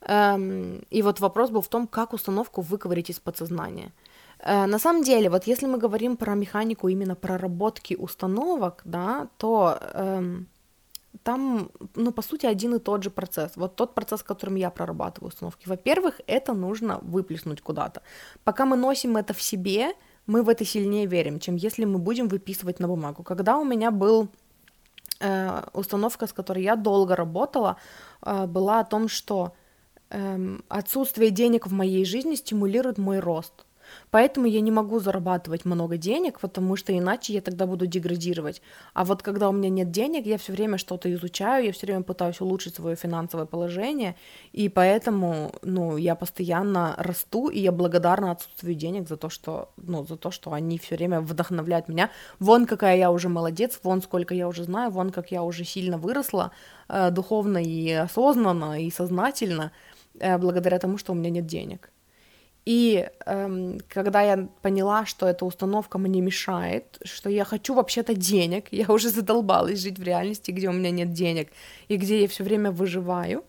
Эм, и вот вопрос был в том, как установку выковырить из подсознания. Э, на самом деле, вот если мы говорим про механику именно проработки установок, да, то эм, там, ну, по сути, один и тот же процесс. Вот тот процесс, которым я прорабатываю установки. Во-первых, это нужно выплеснуть куда-то. Пока мы носим это в себе, мы в это сильнее верим, чем если мы будем выписывать на бумагу. Когда у меня был э, установка, с которой я долго работала, э, была о том, что э, отсутствие денег в моей жизни стимулирует мой рост. Поэтому я не могу зарабатывать много денег, потому что иначе я тогда буду деградировать. А вот когда у меня нет денег, я все время что-то изучаю, я все время пытаюсь улучшить свое финансовое положение, и поэтому, ну, я постоянно расту, и я благодарна отсутствию денег за то, что, ну, за то, что они все время вдохновляют меня. Вон какая я уже молодец, вон сколько я уже знаю, вон как я уже сильно выросла э, духовно и осознанно и сознательно э, благодаря тому, что у меня нет денег. И эм, когда я поняла, что эта установка мне мешает, что я хочу вообще-то денег, я уже задолбалась жить в реальности, где у меня нет денег и где я все время выживаю,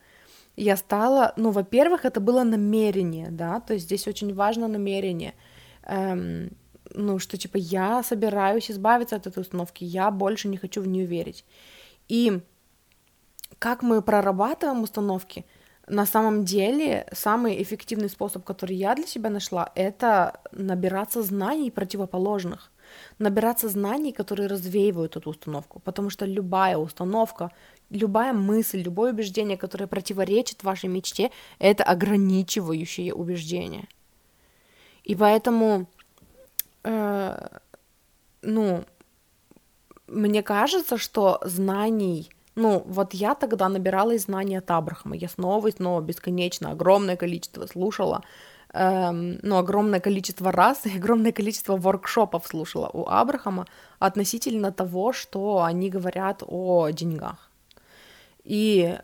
я стала, ну, во-первых, это было намерение, да, то есть здесь очень важно намерение, эм, ну, что типа я собираюсь избавиться от этой установки, я больше не хочу в нее верить. И как мы прорабатываем установки — на самом деле самый эффективный способ, который я для себя нашла, это набираться знаний противоположных, набираться знаний, которые развеивают эту установку, потому что любая установка, любая мысль, любое убеждение, которое противоречит вашей мечте, это ограничивающее убеждение. И поэтому, э, ну, мне кажется, что знаний ну, вот я тогда набирала знания от Абрахама, я снова и снова бесконечно, огромное количество слушала, эм, ну, огромное количество раз и огромное количество воркшопов слушала у Абрахама относительно того, что они говорят о деньгах. И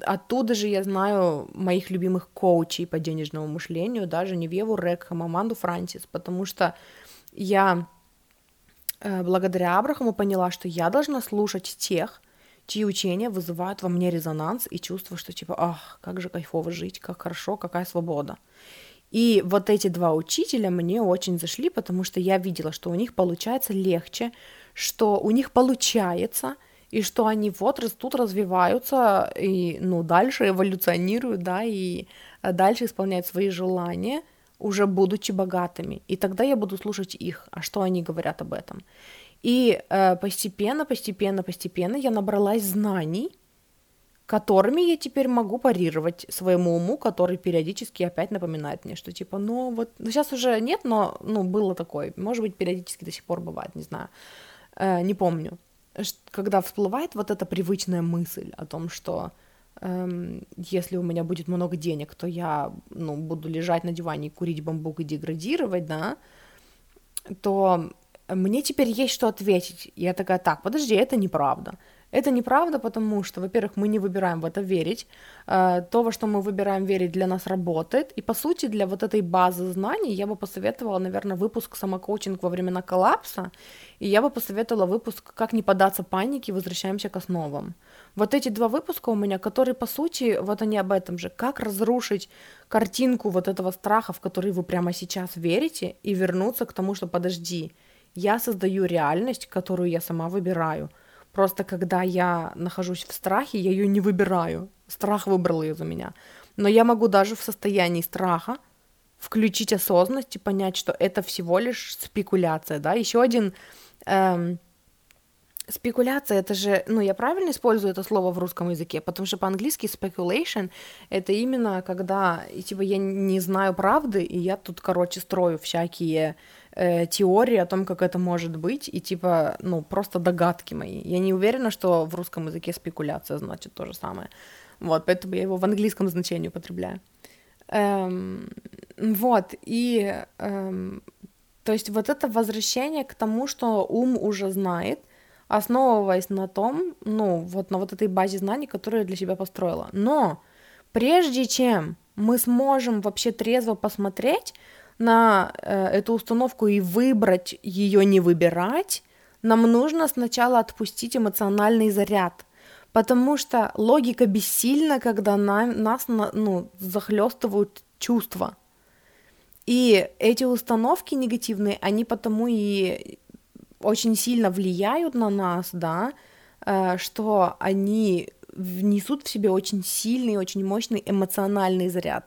оттуда же я знаю моих любимых коучей по денежному мышлению, даже Невеву Рекхам, Аманду Франсис, потому что я э, благодаря Абрахаму поняла, что я должна слушать тех, чьи учения вызывают во мне резонанс и чувство, что типа, ах, как же кайфово жить, как хорошо, какая свобода. И вот эти два учителя мне очень зашли, потому что я видела, что у них получается легче, что у них получается, и что они вот растут, развиваются, и, ну, дальше эволюционируют, да, и дальше исполняют свои желания, уже будучи богатыми. И тогда я буду слушать их, а что они говорят об этом. И э, постепенно, постепенно, постепенно я набралась знаний, которыми я теперь могу парировать своему уму, который периодически опять напоминает мне, что типа, ну вот, ну сейчас уже нет, но, ну, было такое, может быть, периодически до сих пор бывает, не знаю, э, не помню, когда всплывает вот эта привычная мысль о том, что эм, если у меня будет много денег, то я, ну, буду лежать на диване и курить бамбук и деградировать, да, то мне теперь есть что ответить. Я такая, так, подожди, это неправда. Это неправда, потому что, во-первых, мы не выбираем в это верить. Э, то, во что мы выбираем верить, для нас работает. И, по сути, для вот этой базы знаний я бы посоветовала, наверное, выпуск самокоучинг во времена коллапса. И я бы посоветовала выпуск «Как не поддаться панике, возвращаемся к основам». Вот эти два выпуска у меня, которые, по сути, вот они об этом же. Как разрушить картинку вот этого страха, в который вы прямо сейчас верите, и вернуться к тому, что подожди, я создаю реальность, которую я сама выбираю – Просто когда я нахожусь в страхе, я ее не выбираю. Страх выбрал ее за меня. Но я могу даже в состоянии страха включить осознанность и понять, что это всего лишь спекуляция, да. Еще один эм, спекуляция, это же, ну, я правильно использую это слово в русском языке, потому что по-английски speculation это именно когда, типа, я не знаю правды, и я тут, короче, строю всякие э, теории о том, как это может быть, и типа, ну, просто догадки мои. Я не уверена, что в русском языке спекуляция значит то же самое. Вот, поэтому я его в английском значении употребляю. Эм, вот, и эм, то есть вот это возвращение к тому, что ум уже знает, основываясь на том, ну, вот на вот этой базе знаний, которую я для себя построила. Но прежде чем мы сможем вообще трезво посмотреть на э, эту установку и выбрать ее не выбирать, нам нужно сначала отпустить эмоциональный заряд, потому что логика бессильна, когда на, нас ну, захлестывают чувства. И эти установки негативные, они потому и очень сильно влияют на нас, да, э, что они внесут в себе очень сильный, очень мощный эмоциональный заряд.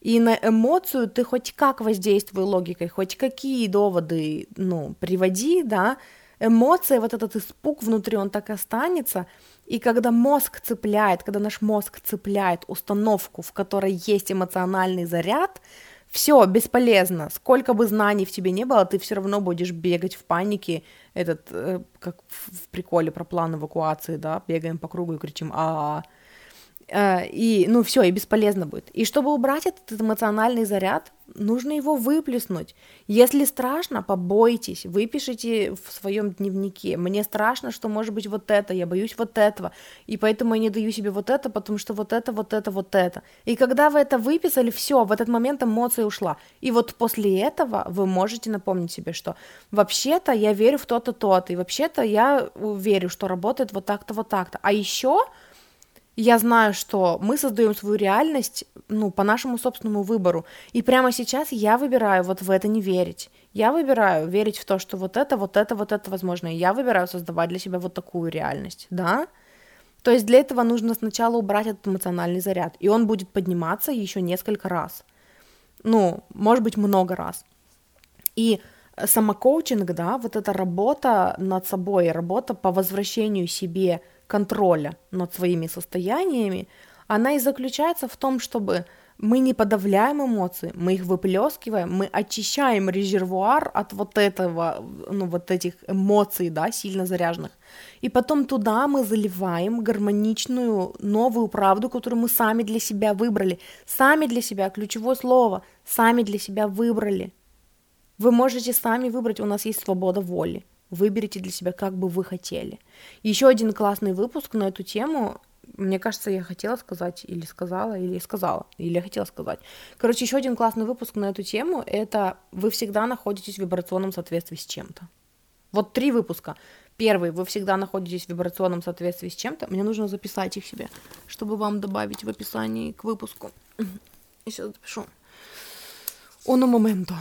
И на эмоцию ты хоть как воздействуй логикой, хоть какие доводы, ну, приводи, да, эмоция, вот этот испуг внутри, он так останется. И когда мозг цепляет, когда наш мозг цепляет установку, в которой есть эмоциональный заряд, все бесполезно. Сколько бы знаний в тебе не было, ты все равно будешь бегать в панике. Этот, э, как в приколе про план эвакуации, да, бегаем по кругу и кричим а, -а, -а и, ну, все, и бесполезно будет. И чтобы убрать этот эмоциональный заряд, нужно его выплеснуть. Если страшно, побойтесь, выпишите в своем дневнике. Мне страшно, что может быть вот это, я боюсь вот этого, и поэтому я не даю себе вот это, потому что вот это, вот это, вот это. И когда вы это выписали, все, в этот момент эмоция ушла. И вот после этого вы можете напомнить себе, что вообще-то я верю в то-то, то-то, и вообще-то я верю, что работает вот так-то, вот так-то. А еще я знаю, что мы создаем свою реальность, ну, по нашему собственному выбору. И прямо сейчас я выбираю вот в это не верить. Я выбираю верить в то, что вот это, вот это, вот это возможно. И я выбираю создавать для себя вот такую реальность, да? То есть для этого нужно сначала убрать этот эмоциональный заряд, и он будет подниматься еще несколько раз. Ну, может быть, много раз. И самокоучинг, да, вот эта работа над собой, работа по возвращению себе контроля над своими состояниями, она и заключается в том, чтобы мы не подавляем эмоции, мы их выплескиваем, мы очищаем резервуар от вот этого, ну, вот этих эмоций, да, сильно заряженных. И потом туда мы заливаем гармоничную новую правду, которую мы сами для себя выбрали. Сами для себя, ключевое слово, сами для себя выбрали. Вы можете сами выбрать, у нас есть свобода воли. Выберите для себя, как бы вы хотели. Еще один классный выпуск на эту тему. Мне кажется, я хотела сказать, или сказала, или сказала, или я хотела сказать. Короче, еще один классный выпуск на эту тему — это вы всегда находитесь в вибрационном соответствии с чем-то. Вот три выпуска. Первый, вы всегда находитесь в вибрационном соответствии с чем-то. Мне нужно записать их себе, чтобы вам добавить в описании к выпуску. Я сейчас запишу. Оно моменто.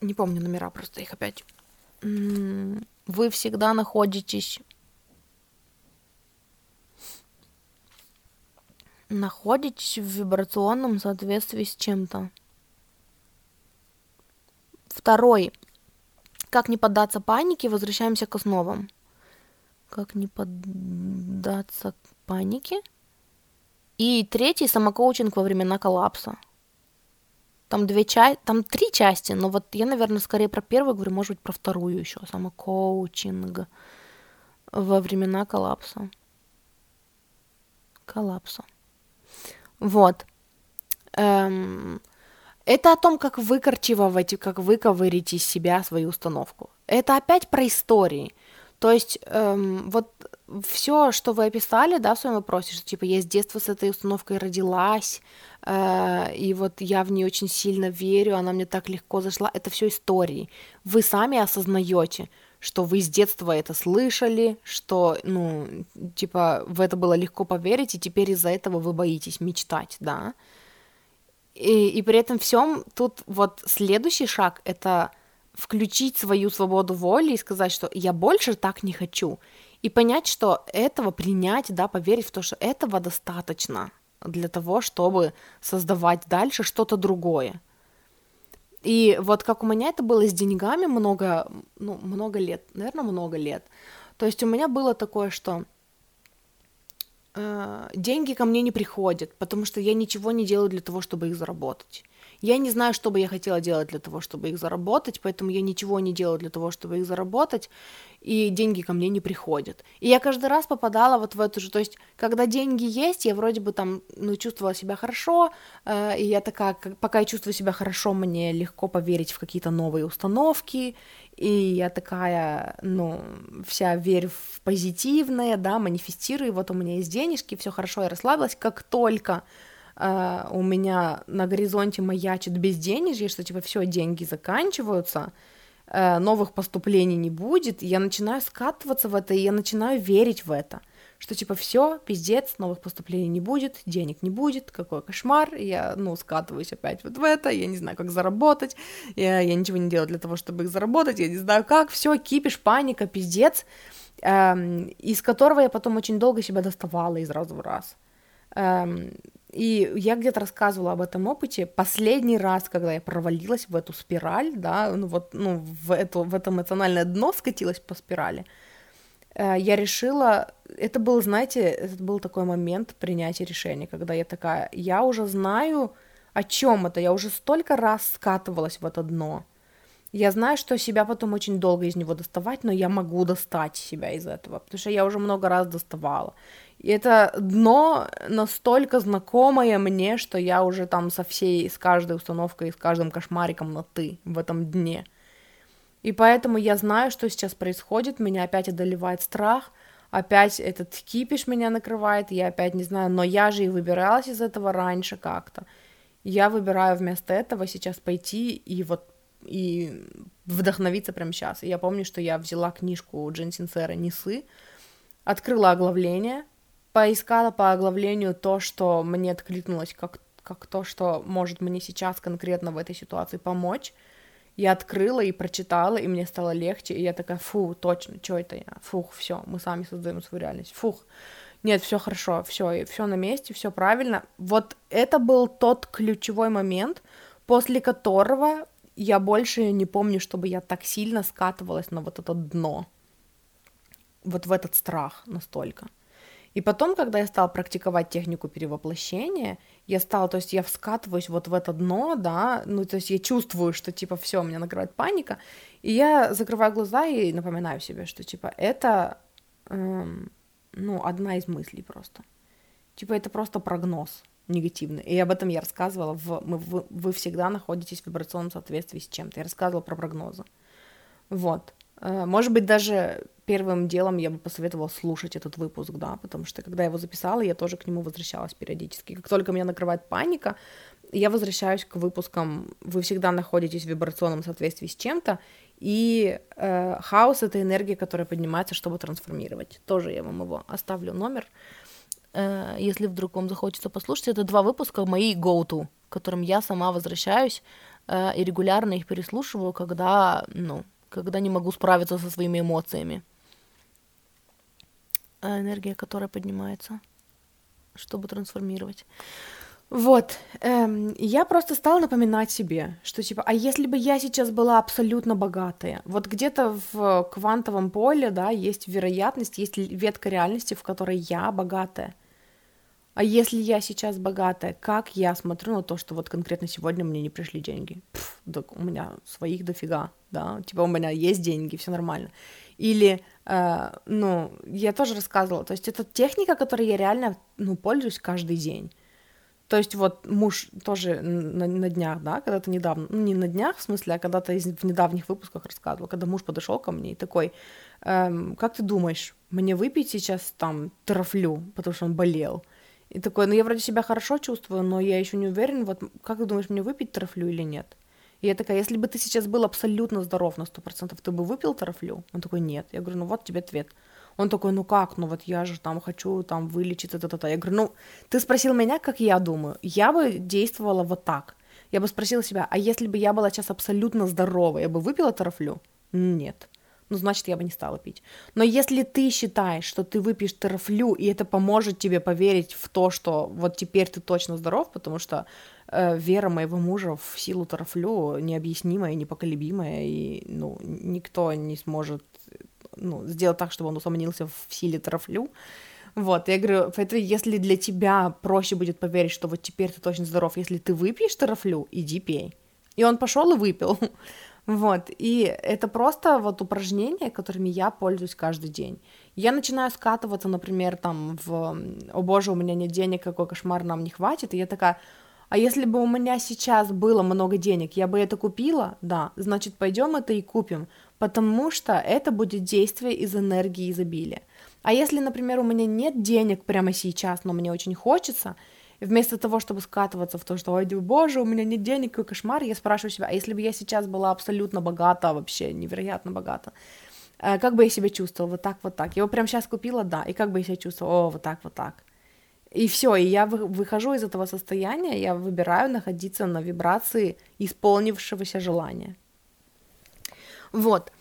Не помню номера, просто их опять вы всегда находитесь находитесь в вибрационном соответствии с чем-то. Второй. Как не поддаться панике, возвращаемся к основам. Как не поддаться панике? И третий самокоучинг во времена коллапса. Там две части, там три части, но вот я, наверное, скорее про первую говорю, может быть, про вторую еще, самокоучинг во времена коллапса. Коллапса. Вот. Эм, это о том, как выкорчевывать, как выковырить из себя свою установку. Это опять про истории. То есть эм, вот все, что вы описали, да, в своем вопросе, что типа я с детства с этой установкой родилась, э, и вот я в нее очень сильно верю, она мне так легко зашла, это все истории. Вы сами осознаете, что вы с детства это слышали, что, ну, типа, в это было легко поверить, и теперь из-за этого вы боитесь мечтать, да. И, и при этом всем тут вот следующий шаг — это включить свою свободу воли и сказать, что я больше так не хочу, и понять, что этого принять, да, поверить в то, что этого достаточно для того, чтобы создавать дальше что-то другое. И вот как у меня это было с деньгами много, ну, много лет, наверное, много лет. То есть у меня было такое, что э, деньги ко мне не приходят, потому что я ничего не делаю для того, чтобы их заработать. Я не знаю, что бы я хотела делать для того, чтобы их заработать, поэтому я ничего не делаю для того, чтобы их заработать, и деньги ко мне не приходят. И я каждый раз попадала вот в эту же, то есть, когда деньги есть, я вроде бы там, ну, чувствовала себя хорошо, э, и я такая, пока я чувствую себя хорошо, мне легко поверить в какие-то новые установки, и я такая, ну, вся верю в позитивное, да, манифестирую, вот у меня есть денежки, все хорошо, я расслабилась, как только Uh, у меня на горизонте маячит безденежье, что типа все, деньги заканчиваются, uh, новых поступлений не будет, я начинаю скатываться в это, и я начинаю верить в это, что типа все, пиздец, новых поступлений не будет, денег не будет, какой кошмар, я, ну, скатываюсь опять вот в это, я не знаю, как заработать, я, я ничего не делаю для того, чтобы их заработать, я не знаю как, все, кипиш, паника, пиздец, um, из которого я потом очень долго себя доставала из раза в раз. Um, и я где-то рассказывала об этом опыте. Последний раз, когда я провалилась в эту спираль, да, ну вот, ну, в, эту, в это эмоциональное дно скатилась по спирали, э, я решила, это был, знаете, это был такой момент принятия решения, когда я такая, я уже знаю, о чем это, я уже столько раз скатывалась в это дно, я знаю, что себя потом очень долго из него доставать, но я могу достать себя из этого, потому что я уже много раз доставала. И это дно настолько знакомое мне, что я уже там со всей, с каждой установкой, с каждым кошмариком на «ты» в этом дне. И поэтому я знаю, что сейчас происходит, меня опять одолевает страх, опять этот кипиш меня накрывает, я опять не знаю, но я же и выбиралась из этого раньше как-то. Я выбираю вместо этого сейчас пойти и вот и вдохновиться прямо сейчас. И я помню, что я взяла книжку Джен Синсера «Несы», открыла оглавление, поискала по оглавлению то, что мне откликнулось как, как то, что может мне сейчас конкретно в этой ситуации помочь. Я открыла и прочитала, и мне стало легче, и я такая, фу, точно, что это я? Фух, все, мы сами создаем свою реальность. Фух, нет, все хорошо, все, все на месте, все правильно. Вот это был тот ключевой момент, после которого я больше не помню, чтобы я так сильно скатывалась на вот это дно, вот в этот страх настолько. И потом, когда я стала практиковать технику перевоплощения, я стала, то есть я вскатываюсь вот в это дно, да, ну, то есть я чувствую, что, типа, все, меня накрывает паника, и я закрываю глаза и напоминаю себе, что, типа, это, эм, ну, одна из мыслей просто. Типа, это просто прогноз негативный. И об этом я рассказывала, в, мы, вы, вы всегда находитесь в вибрационном соответствии с чем-то. Я рассказывала про прогнозы. Вот. Э, может быть, даже первым делом я бы посоветовала слушать этот выпуск, да, потому что когда я его записала, я тоже к нему возвращалась периодически. Как только меня накрывает паника, я возвращаюсь к выпускам. Вы всегда находитесь в вибрационном соответствии с чем-то, и э, хаос это энергия, которая поднимается, чтобы трансформировать. Тоже я вам его оставлю номер. Э, если вдруг вам захочется послушать, это два выпуска мои go-to, к которым я сама возвращаюсь э, и регулярно их переслушиваю, когда, ну, когда не могу справиться со своими эмоциями. А энергия, которая поднимается. чтобы трансформировать. Вот, эм, я просто стала напоминать себе, что типа, а если бы я сейчас была абсолютно богатая, вот где-то в квантовом поле, да, есть вероятность, есть ветка реальности, в которой я богатая. А если я сейчас богатая, как я смотрю на то, что вот конкретно сегодня мне не пришли деньги? Пф, да у меня своих дофига, да, типа у меня есть деньги, все нормально. Или, э, ну, я тоже рассказывала, то есть это техника, которой я реально, ну, пользуюсь каждый день. То есть вот муж тоже на, на днях, да, когда-то недавно, ну не на днях в смысле, а когда-то в недавних выпусках рассказывал, когда муж подошел ко мне и такой, эм, как ты думаешь, мне выпить сейчас там трафлю, потому что он болел? И такой, ну я вроде себя хорошо чувствую, но я еще не уверен, вот как ты думаешь, мне выпить трафлю или нет? И я такая, если бы ты сейчас был абсолютно здоров на сто процентов, ты бы выпил трафлю? Он такой, нет. Я говорю, ну вот тебе ответ. Он такой, ну как, ну вот я же там хочу там вылечиться, та-та-та. Я говорю, ну ты спросил меня, как я думаю. Я бы действовала вот так. Я бы спросила себя, а если бы я была сейчас абсолютно здорова, я бы выпила тарафлю? Нет ну, значит, я бы не стала пить. Но если ты считаешь, что ты выпьешь терафлю, и это поможет тебе поверить в то, что вот теперь ты точно здоров, потому что э, вера моего мужа в силу терафлю необъяснимая, непоколебимая, и, ну, никто не сможет, ну, сделать так, чтобы он усомнился в силе терафлю. Вот, я говорю, поэтому если для тебя проще будет поверить, что вот теперь ты точно здоров, если ты выпьешь терафлю, иди пей. И он пошел и выпил. Вот, и это просто вот упражнения, которыми я пользуюсь каждый день. Я начинаю скатываться, например, там в «О боже, у меня нет денег, какой кошмар, нам не хватит», и я такая а если бы у меня сейчас было много денег, я бы это купила? Да, значит, пойдем это и купим, потому что это будет действие из энергии изобилия. А если, например, у меня нет денег прямо сейчас, но мне очень хочется, вместо того, чтобы скатываться в то, что, ой, боже, у меня нет денег, какой кошмар, я спрашиваю себя, а если бы я сейчас была абсолютно богата, вообще невероятно богата, э, как бы я себя чувствовала, вот так, вот так. Я его прямо сейчас купила, да, и как бы я себя чувствовала, о, вот так, вот так. И все, и я выхожу из этого состояния, я выбираю находиться на вибрации исполнившегося желания. Вот.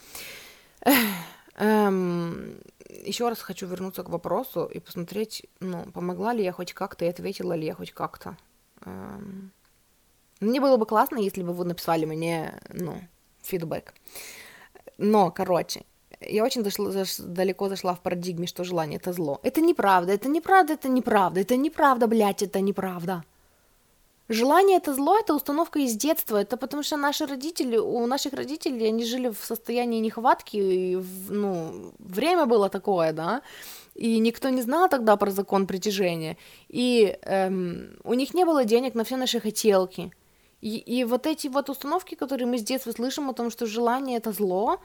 Эм, еще раз хочу вернуться к вопросу и посмотреть, ну, помогла ли я хоть как-то и ответила ли я хоть как-то. Эм... Мне было бы классно, если бы вы написали мне, ну, фидбэк. Но, короче, я очень дошла, заш, далеко зашла в парадигме, что желание — это зло. Это неправда, это неправда, это неправда, это неправда, блядь, это неправда. Желание это зло, это установка из детства, это потому что наши родители, у наших родителей, они жили в состоянии нехватки, и, ну, время было такое, да, и никто не знал тогда про закон притяжения, и эм, у них не было денег на все наши хотелки, и, и вот эти вот установки, которые мы с детства слышим о том, что желание это зло,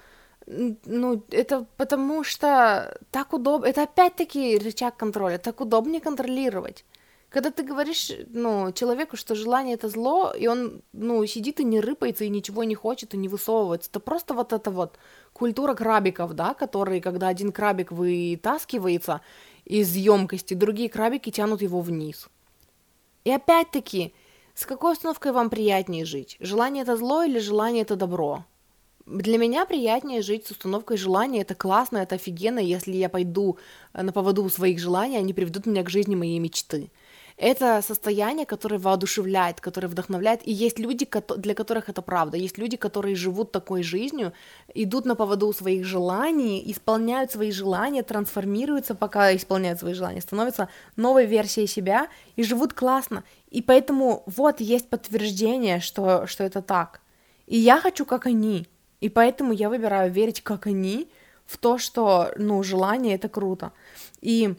ну, это потому что так удобно, это опять-таки рычаг контроля, так удобнее контролировать. Когда ты говоришь, ну, человеку, что желание это зло, и он, ну, сидит и не рыпается, и ничего не хочет, и не высовывается, это просто вот это вот культура крабиков, да, которые, когда один крабик вытаскивается из емкости, другие крабики тянут его вниз. И опять-таки, с какой установкой вам приятнее жить? Желание это зло или желание это добро? Для меня приятнее жить с установкой желания. Это классно, это офигенно. Если я пойду на поводу своих желаний, они приведут меня к жизни моей мечты. Это состояние, которое воодушевляет, которое вдохновляет. И есть люди, для которых это правда. Есть люди, которые живут такой жизнью, идут на поводу своих желаний, исполняют свои желания, трансформируются, пока исполняют свои желания, становятся новой версией себя и живут классно. И поэтому вот есть подтверждение, что, что это так. И я хочу, как они. И поэтому я выбираю верить, как они, в то, что, ну, желание — это круто. И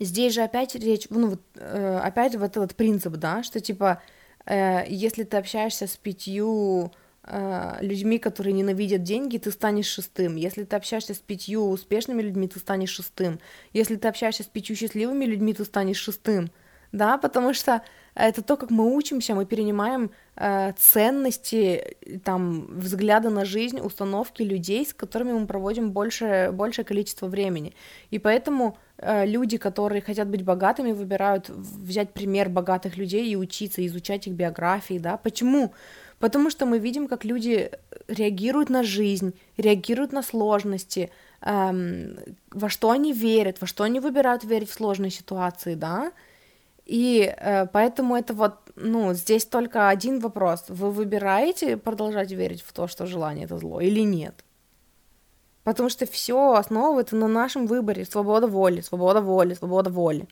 Здесь же опять речь, ну вот э, опять вот этот принцип, да, что типа э, если ты общаешься с пятью э, людьми, которые ненавидят деньги, ты станешь шестым. Если ты общаешься с пятью успешными людьми, ты станешь шестым. Если ты общаешься с пятью счастливыми людьми, ты станешь шестым. Да, потому что это то, как мы учимся, мы перенимаем э, ценности, там, взгляды на жизнь, установки людей, с которыми мы проводим больше, большее количество времени. И поэтому Э, люди, которые хотят быть богатыми, выбирают взять пример богатых людей и учиться, изучать их биографии, да. Почему? Потому что мы видим, как люди реагируют на жизнь, реагируют на сложности, эм, во что они верят, во что они выбирают верить в сложные ситуации, да. И э, поэтому это вот, ну, здесь только один вопрос. Вы выбираете продолжать верить в то, что желание это зло, или нет? Потому что все основывается на нашем выборе. Свобода воли, свобода воли, свобода воли.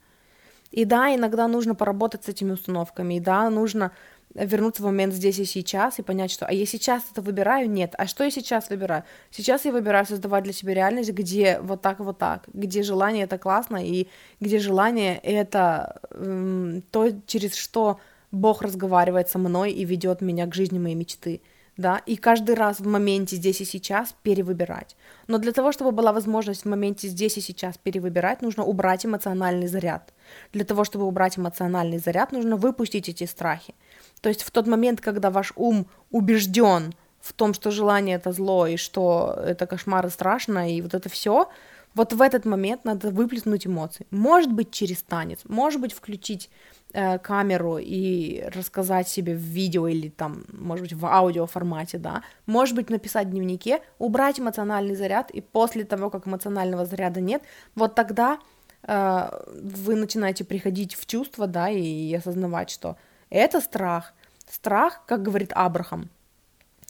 И да, иногда нужно поработать с этими установками, и да, нужно вернуться в момент здесь и сейчас и понять, что а я сейчас это выбираю, нет, а что я сейчас выбираю? Сейчас я выбираю создавать для себя реальность, где вот так, вот так, где желание это классно, и где желание это эм, то, через что Бог разговаривает со мной и ведет меня к жизни моей мечты да, и каждый раз в моменте здесь и сейчас перевыбирать. Но для того, чтобы была возможность в моменте здесь и сейчас перевыбирать, нужно убрать эмоциональный заряд. Для того, чтобы убрать эмоциональный заряд, нужно выпустить эти страхи. То есть в тот момент, когда ваш ум убежден в том, что желание это зло, и что это кошмар и страшно, и вот это все, вот в этот момент надо выплеснуть эмоции. Может быть, через танец, может быть, включить э, камеру и рассказать себе в видео или там, может быть, в аудио формате, да. Может быть, написать в дневнике, убрать эмоциональный заряд, и после того, как эмоционального заряда нет, вот тогда э, вы начинаете приходить в чувство, да, и, осознавать, что это страх. Страх, как говорит Абрахам,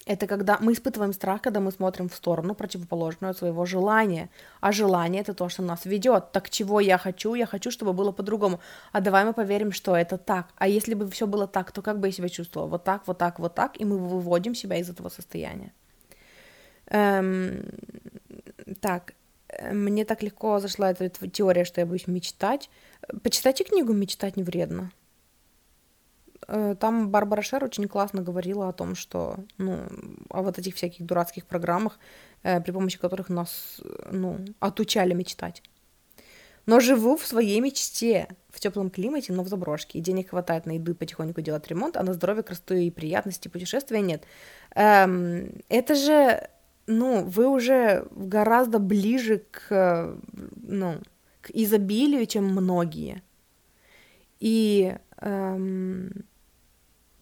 это когда мы испытываем страх, когда мы смотрим в сторону, противоположную от своего желания. А желание это то, что нас ведет. Так чего я хочу? Я хочу, чтобы было по-другому. А давай мы поверим, что это так. А если бы все было так, то как бы я себя чувствовала? Вот так, вот так, вот так, и мы выводим себя из этого состояния. Эм, так, мне так легко зашла эта теория, что я боюсь мечтать. Почитайте книгу «Мечтать не вредно». Э, там Барбара Шер очень классно говорила о том, что, ну, о вот этих всяких дурацких программах, э, при помощи которых нас, ну, отучали мечтать. Но живу в своей мечте, в теплом климате, но в заброшке. И денег хватает на еду и потихоньку делать ремонт, а на здоровье, красоту и приятности путешествия нет. Эм, это же, ну, вы уже гораздо ближе к, ну, к изобилию, чем многие. И эм,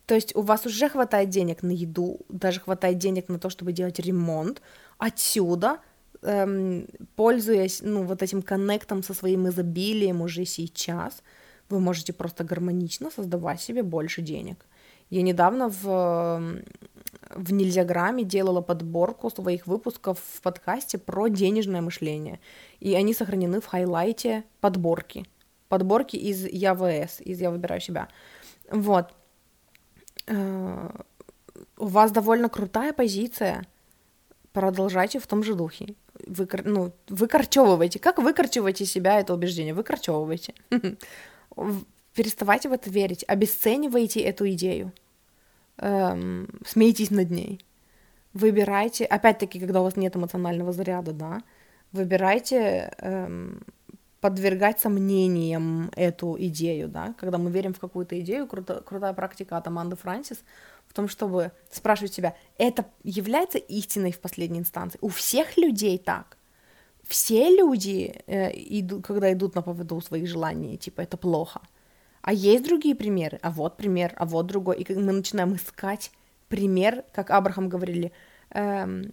то есть у вас уже хватает денег на еду, даже хватает денег на то, чтобы делать ремонт. Отсюда, эм, пользуясь ну, вот этим коннектом со своим изобилием уже сейчас, вы можете просто гармонично создавать себе больше денег. Я недавно в, в Нельзяграме делала подборку своих выпусков в подкасте про денежное мышление. И они сохранены в хайлайте подборки. Подборки из ЯВС, из «Я выбираю себя». Вот. Э, у вас довольно крутая позиция, продолжайте в том же духе. Вы, ну, выкорчевывайте. Как выкорчевываете себя это убеждение? Выкорчевывайте. Переставайте в это верить, обесценивайте эту идею, эм, смейтесь над ней. Выбирайте, опять-таки, когда у вас нет эмоционального заряда, да, выбирайте эм, подвергать сомнениям эту идею, да, когда мы верим в какую-то идею, круто, крутая практика от Аманды Франсис в том, чтобы спрашивать себя, это является истиной в последней инстанции? У всех людей так. Все люди, э, идут, когда идут на поводу своих желаний, типа, это плохо. А есть другие примеры, а вот пример, а вот другой. И мы начинаем искать пример, как Абрахам говорили, эм,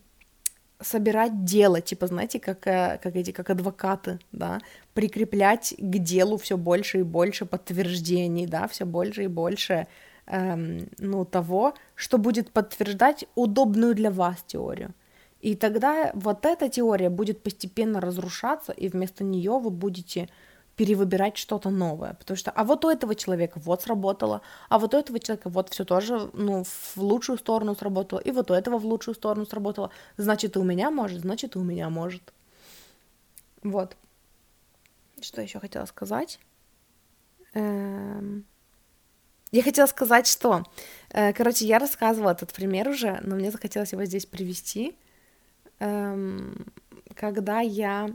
собирать дело, типа, знаете, как, э, как эти, как адвокаты, да, прикреплять к делу все больше и больше подтверждений, да, все больше и больше, эм, ну, того, что будет подтверждать удобную для вас теорию. И тогда вот эта теория будет постепенно разрушаться, и вместо нее вы будете перевыбирать что-то новое, потому что, а вот у этого человека вот сработало, а вот у этого человека вот все тоже, ну, в лучшую сторону сработало, и вот у этого в лучшую сторону сработало, значит, и у меня может, значит, и у меня может. Вот. Что еще хотела сказать? Эм... Я хотела сказать, что, э, короче, я рассказывала этот пример уже, но мне захотелось его здесь привести. Эм... Когда я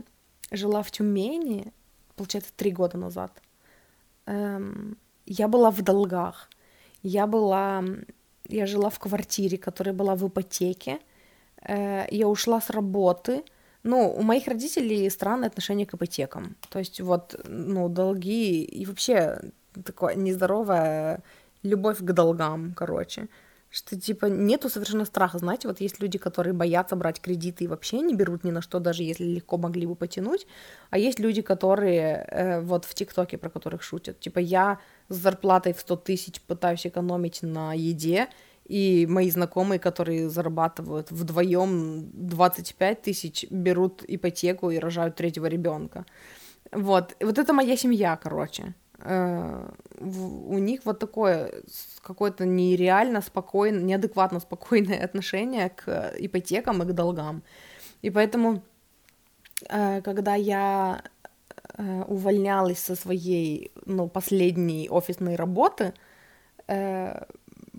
жила в Тюмени, получается, три года назад, эм, я была в долгах. Я была, я жила в квартире, которая была в ипотеке. Э, я ушла с работы. Ну, у моих родителей странное отношение к ипотекам. То есть вот, ну, долги и вообще такое нездоровая любовь к долгам, короче. Что, типа, нету совершенно страха. Знаете, вот есть люди, которые боятся брать кредиты и вообще не берут ни на что, даже если легко могли бы потянуть. А есть люди, которые э, вот в ТикТоке, про которых шутят. Типа, я с зарплатой в 100 тысяч пытаюсь экономить на еде, и мои знакомые, которые зарабатывают вдвоем 25 тысяч, берут ипотеку и рожают третьего ребенка. Вот. Вот это моя семья, короче. Э, у них вот такое какое-то нереально спокойное, неадекватно спокойное отношение к ипотекам и к долгам. И поэтому, э, когда я э, увольнялась со своей, ну, последней офисной работы,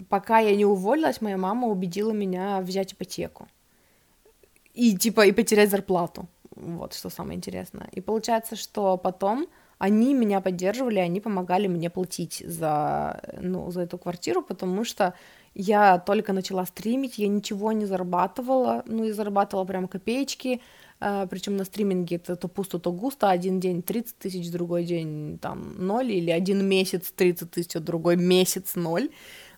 пока я не уволилась, моя мама убедила меня взять ипотеку. И, типа, и потерять зарплату. Вот, что самое интересное. И получается, что потом они меня поддерживали, они помогали мне платить за, ну, за эту квартиру, потому что я только начала стримить, я ничего не зарабатывала, ну и зарабатывала прям копеечки, э, причем на стриминге это то пусто, то густо, один день 30 тысяч, другой день там ноль, или один месяц 30 тысяч, а другой месяц ноль,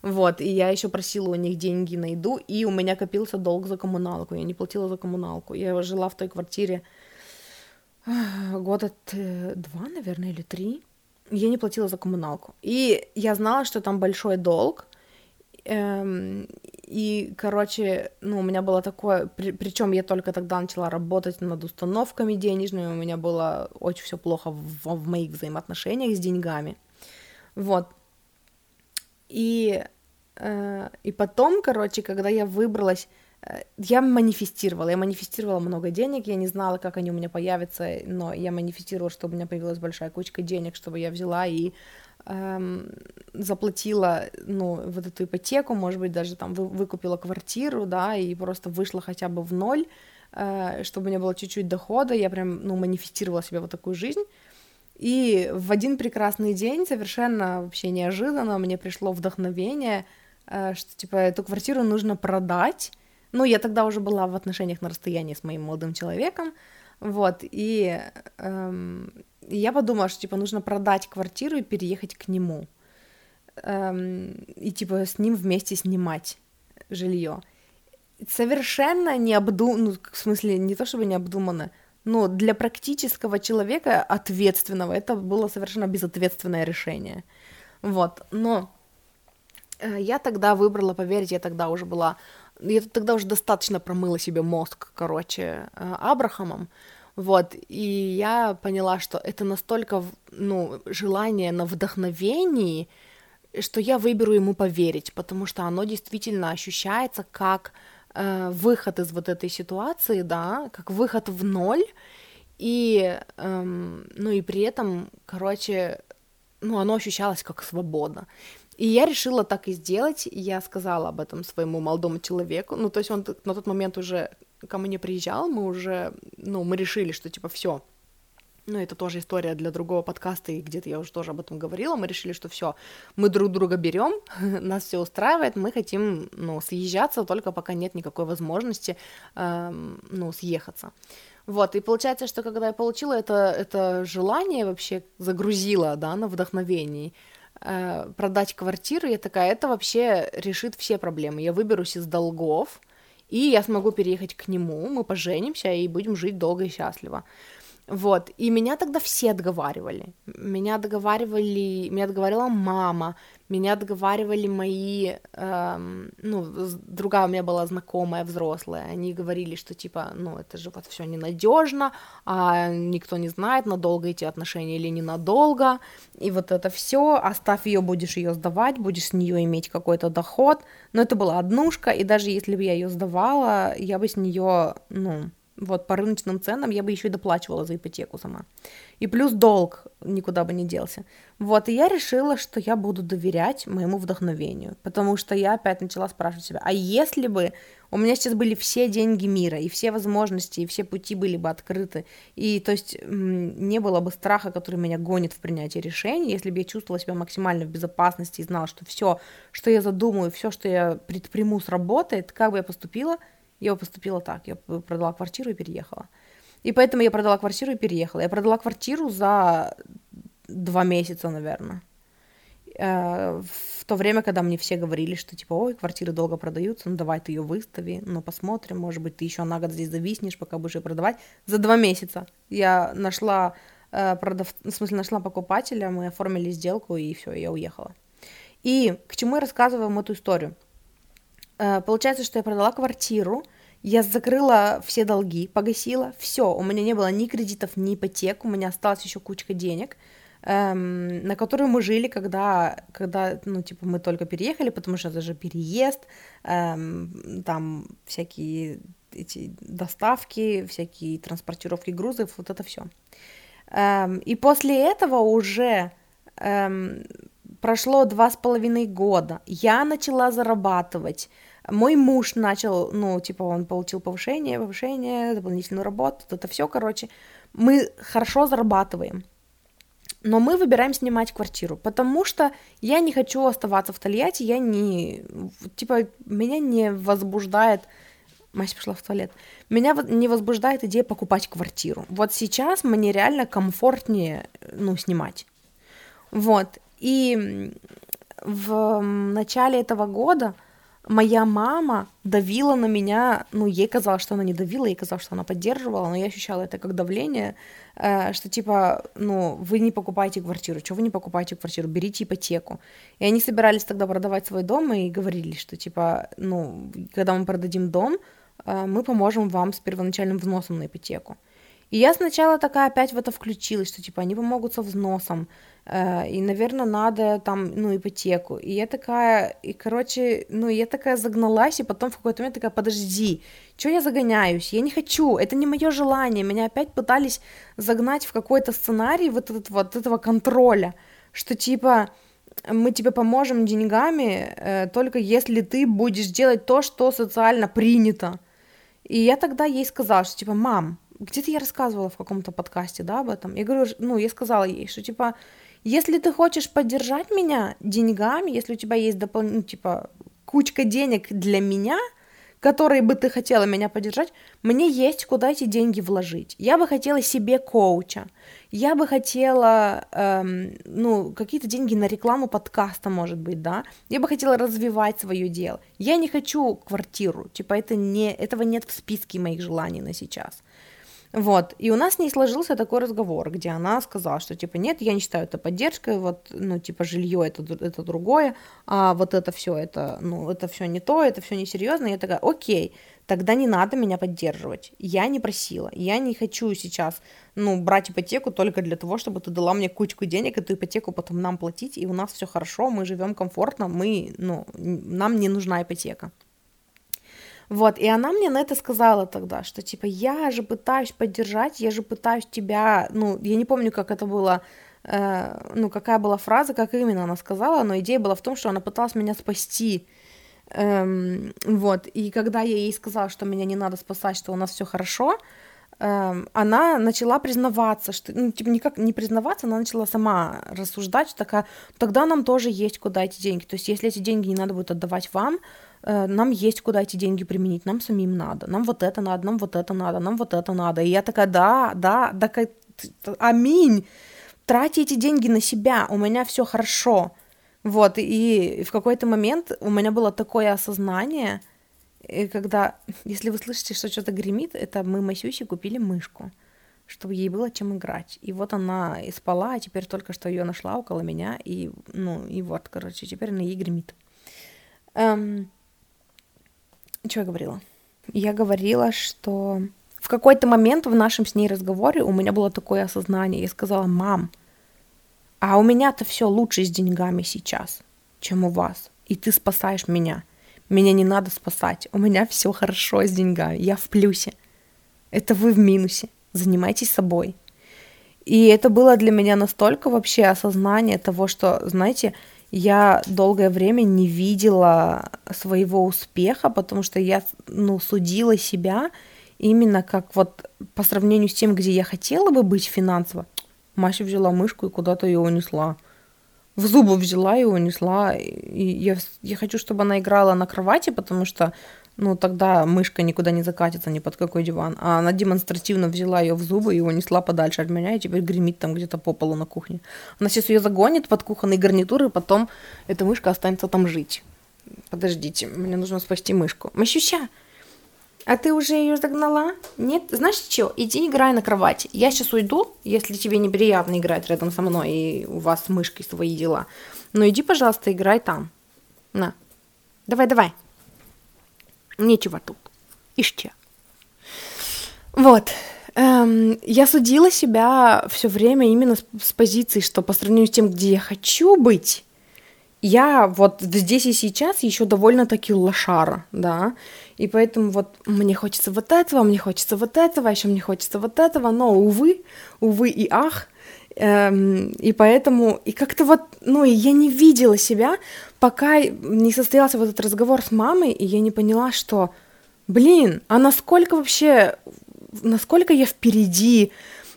вот, и я еще просила у них деньги на еду, и у меня копился долг за коммуналку, я не платила за коммуналку, я жила в той квартире, года два, наверное, или три, я не платила за коммуналку. И я знала, что там большой долг. Эм, и, короче, ну, у меня было такое, при, причем я только тогда начала работать над установками денежными, у меня было очень все плохо в, в моих взаимоотношениях с деньгами. Вот. И, э, и потом, короче, когда я выбралась я манифестировала, я манифестировала много денег, я не знала, как они у меня появятся, но я манифестировала, чтобы у меня появилась большая кучка денег, чтобы я взяла и эм, заплатила, ну, вот эту ипотеку, может быть, даже там вы, выкупила квартиру, да, и просто вышла хотя бы в ноль, э, чтобы у меня было чуть-чуть дохода, я прям, ну, манифестировала себе вот такую жизнь, и в один прекрасный день, совершенно вообще неожиданно, мне пришло вдохновение, э, что, типа, эту квартиру нужно продать, ну, я тогда уже была в отношениях на расстоянии с моим молодым человеком, вот, и эм, я подумала, что, типа, нужно продать квартиру и переехать к нему, эм, и, типа, с ним вместе снимать жилье. Совершенно необдуманно, ну, в смысле, не то чтобы необдуманно, но для практического человека ответственного это было совершенно безответственное решение. Вот, но э, я тогда выбрала поверить, я тогда уже была я тогда уже достаточно промыла себе мозг, короче, э, Абрахамом, вот, и я поняла, что это настолько, ну, желание на вдохновении, что я выберу ему поверить, потому что оно действительно ощущается как э, выход из вот этой ситуации, да, как выход в ноль, и, эм, ну, и при этом, короче, ну, оно ощущалось как свобода. И я решила так и сделать, я сказала об этом своему молодому человеку, ну, то есть он на тот момент уже ко мне приезжал, мы уже, ну, мы решили, что, типа, все, ну, это тоже история для другого подкаста, и где-то я уже тоже об этом говорила, мы решили, что все, мы друг друга берем, нас все устраивает, мы хотим, ну, съезжаться, только пока нет никакой возможности, эм, ну, съехаться. Вот, и получается, что когда я получила это, это желание вообще, загрузила, да, на вдохновении, продать квартиру, я такая, это вообще решит все проблемы. Я выберусь из долгов, и я смогу переехать к нему, мы поженимся и будем жить долго и счастливо. Вот, и меня тогда все отговаривали. Меня договаривали, меня договорила мама, меня договаривали мои, эм, ну, другая у меня была знакомая взрослая, они говорили, что типа, ну, это же вот все ненадежно, а никто не знает, надолго эти отношения или ненадолго, и вот это все, оставь ее, будешь ее сдавать, будешь с нее иметь какой-то доход, но это была однушка, и даже если бы я ее сдавала, я бы с нее, ну, вот по рыночным ценам я бы еще и доплачивала за ипотеку сама. И плюс долг никуда бы не делся. Вот, и я решила, что я буду доверять моему вдохновению, потому что я опять начала спрашивать себя, а если бы у меня сейчас были все деньги мира, и все возможности, и все пути были бы открыты, и то есть не было бы страха, который меня гонит в принятии решений, если бы я чувствовала себя максимально в безопасности и знала, что все, что я задумаю, все, что я предприму, сработает, как бы я поступила – я поступила так, я продала квартиру и переехала. И поэтому я продала квартиру и переехала. Я продала квартиру за два месяца, наверное. э, в то время, когда мне все говорили, что типа, ой, квартиры долго продаются, ну давай ты ее выстави, ну посмотрим, может быть, ты еще на год здесь зависнешь, пока будешь ее продавать. За два месяца я нашла э, продав... в смысле, нашла покупателя, мы оформили сделку, и все, я уехала. И к чему я рассказываю вам эту историю? Э, получается, что я продала квартиру, я закрыла все долги, погасила, все, у меня не было ни кредитов, ни ипотек, у меня осталась еще кучка денег, эм, на которую мы жили, когда, когда, ну, типа, мы только переехали, потому что это же переезд, эм, там всякие эти доставки, всякие транспортировки грузов, вот это все. Эм, и после этого уже эм, прошло два с половиной года, я начала зарабатывать, мой муж начал, ну, типа, он получил повышение, повышение, дополнительную работу, это все, короче, мы хорошо зарабатываем, но мы выбираем снимать квартиру, потому что я не хочу оставаться в Тольятти, я не, типа, меня не возбуждает, Мася пошла в туалет, меня не возбуждает идея покупать квартиру. Вот сейчас мне реально комфортнее, ну, снимать. Вот, и в начале этого года моя мама давила на меня, ну, ей казалось, что она не давила, ей казалось, что она поддерживала, но я ощущала это как давление, э, что типа, ну, вы не покупаете квартиру, что вы не покупаете квартиру, берите ипотеку. И они собирались тогда продавать свой дом и говорили, что типа, ну, когда мы продадим дом, э, мы поможем вам с первоначальным взносом на ипотеку. И я сначала такая опять в это включилась, что типа они помогут со взносом, э, и, наверное, надо там, ну, ипотеку. И я такая, и, короче, ну, я такая загналась, и потом в какой-то момент такая, подожди, что я загоняюсь? Я не хочу, это не мое желание. Меня опять пытались загнать в какой-то сценарий вот, этот, вот этого контроля, что типа мы тебе поможем деньгами, э, только если ты будешь делать то, что социально принято. И я тогда ей сказала, что типа, мам, где-то я рассказывала в каком-то подкасте, да, об этом. Я говорю, ну, я сказала ей, что, типа, если ты хочешь поддержать меня деньгами, если у тебя есть дополнительно, ну, типа, кучка денег для меня, которые бы ты хотела меня поддержать, мне есть куда эти деньги вложить. Я бы хотела себе коуча, я бы хотела, эм, ну, какие-то деньги на рекламу подкаста, может быть, да, я бы хотела развивать свое дело. Я не хочу квартиру, типа, это не, этого нет в списке моих желаний на сейчас. Вот, и у нас с ней сложился такой разговор, где она сказала, что, типа, нет, я не считаю это поддержкой, вот, ну, типа, жилье это, это другое, а вот это все, это, ну, это все не то, это все несерьезно, я такая, окей, тогда не надо меня поддерживать, я не просила, я не хочу сейчас, ну, брать ипотеку только для того, чтобы ты дала мне кучку денег, эту ипотеку потом нам платить, и у нас все хорошо, мы живем комфортно, мы, ну, нам не нужна ипотека. Вот, и она мне на это сказала тогда, что типа я же пытаюсь поддержать, я же пытаюсь тебя, ну, я не помню, как это было, э, ну, какая была фраза, как именно она сказала, но идея была в том, что она пыталась меня спасти. Эм, вот, и когда я ей сказала, что меня не надо спасать, что у нас все хорошо, эм, она начала признаваться, что, ну, типа, никак не признаваться, она начала сама рассуждать, что такая, тогда нам тоже есть куда эти деньги, то есть если эти деньги не надо будет отдавать вам, нам есть куда эти деньги применить, нам самим надо, нам вот это надо, нам вот это надо, нам вот это надо. И я такая, да, да, да, аминь, трати эти деньги на себя, у меня все хорошо. Вот, и в какой-то момент у меня было такое осознание, когда, если вы слышите, что что-то гремит, это мы Масюсе купили мышку, чтобы ей было чем играть. И вот она и спала, а теперь только что ее нашла около меня, и, ну, и вот, короче, теперь она ей гремит. Эм, что я говорила? Я говорила, что в какой-то момент в нашем с ней разговоре у меня было такое осознание. Я сказала, мам, а у меня-то все лучше с деньгами сейчас, чем у вас. И ты спасаешь меня. Меня не надо спасать. У меня все хорошо с деньгами. Я в плюсе. Это вы в минусе. Занимайтесь собой. И это было для меня настолько вообще осознание того, что, знаете, я долгое время не видела своего успеха, потому что я, ну, судила себя именно как вот по сравнению с тем, где я хотела бы быть финансово. Маша взяла мышку и куда-то ее унесла. В зубы взяла и унесла. И я, я хочу, чтобы она играла на кровати, потому что ну, тогда мышка никуда не закатится ни под какой диван. А она демонстративно взяла ее в зубы и унесла подальше от меня, и теперь гремит там где-то по полу на кухне. Она сейчас ее загонит под кухонные гарнитуры, и потом эта мышка останется там жить. Подождите, мне нужно спасти мышку. Мащуща, а ты уже ее загнала? Нет? Знаешь что? Иди играй на кровати. Я сейчас уйду, если тебе неприятно играть рядом со мной, и у вас с мышкой свои дела. Но иди, пожалуйста, играй там. На. Давай, давай. Нечего тут. Ишче. Вот. Эм, я судила себя все время именно с, с позиции, что по сравнению с тем, где я хочу быть, я вот здесь и сейчас еще довольно-таки лошара, да, и поэтому вот мне хочется вот этого, мне хочется вот этого, еще мне хочется вот этого, но, увы, увы и ах, эм, и поэтому, и как-то вот, ну, я не видела себя, пока не состоялся вот этот разговор с мамой, и я не поняла, что, блин, а насколько вообще, насколько я впереди,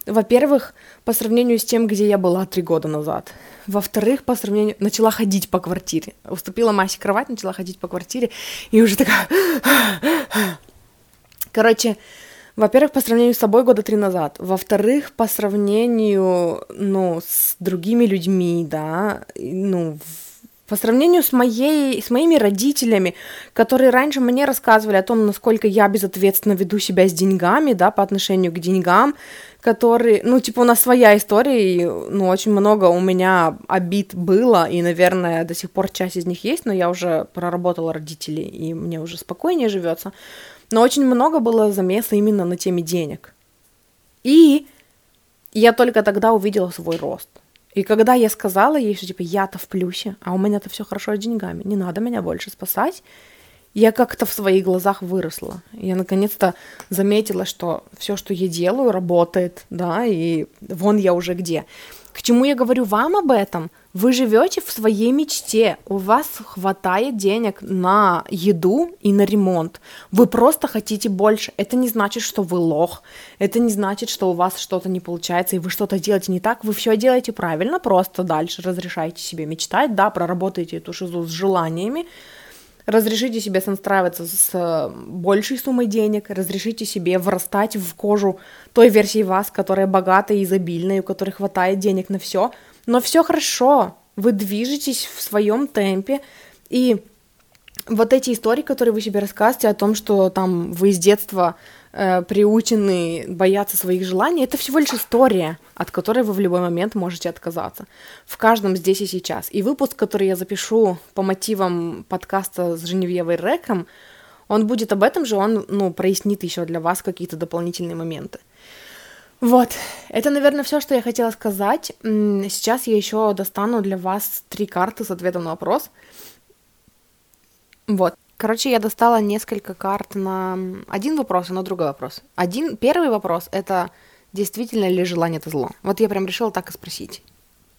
во-первых, по сравнению с тем, где я была три года назад. Во-вторых, по сравнению... Начала ходить по квартире. Уступила Масе кровать, начала ходить по квартире, и уже такая... Короче, во-первых, по сравнению с собой года три назад. Во-вторых, по сравнению, ну, с другими людьми, да, ну, по сравнению с, моей, с моими родителями, которые раньше мне рассказывали о том, насколько я безответственно веду себя с деньгами, да, по отношению к деньгам, которые, ну, типа, у нас своя история, и, ну, очень много у меня обид было, и, наверное, до сих пор часть из них есть, но я уже проработала родителей, и мне уже спокойнее живется. Но очень много было замеса именно на теме денег. И я только тогда увидела свой рост – и когда я сказала ей, что типа я-то в плюсе, а у меня-то все хорошо с деньгами, не надо меня больше спасать, я как-то в своих глазах выросла. Я наконец-то заметила, что все, что я делаю, работает, да, и вон я уже где. К чему я говорю вам об этом? Вы живете в своей мечте, у вас хватает денег на еду и на ремонт. Вы просто хотите больше. Это не значит, что вы лох. Это не значит, что у вас что-то не получается и вы что-то делаете не так. Вы все делаете правильно, просто дальше разрешаете себе мечтать, да, проработаете эту шизу с желаниями, разрешите себе сонстраиваться с большей суммой денег, разрешите себе вырастать в кожу той версии вас, которая богатая и изобильная, у которой хватает денег на все, но все хорошо, вы движетесь в своем темпе, и вот эти истории, которые вы себе рассказываете о том, что там вы с детства э, приучены бояться своих желаний, это всего лишь история, от которой вы в любой момент можете отказаться. В каждом здесь и сейчас. И выпуск, который я запишу по мотивам подкаста с Женевьевой Реком, он будет об этом же, он, ну, прояснит еще для вас какие-то дополнительные моменты. Вот, это, наверное, все, что я хотела сказать. Сейчас я еще достану для вас три карты с ответом на вопрос. Вот. Короче, я достала несколько карт на один вопрос и на другой вопрос. Один, первый вопрос — это действительно ли желание — это зло? Вот я прям решила так и спросить.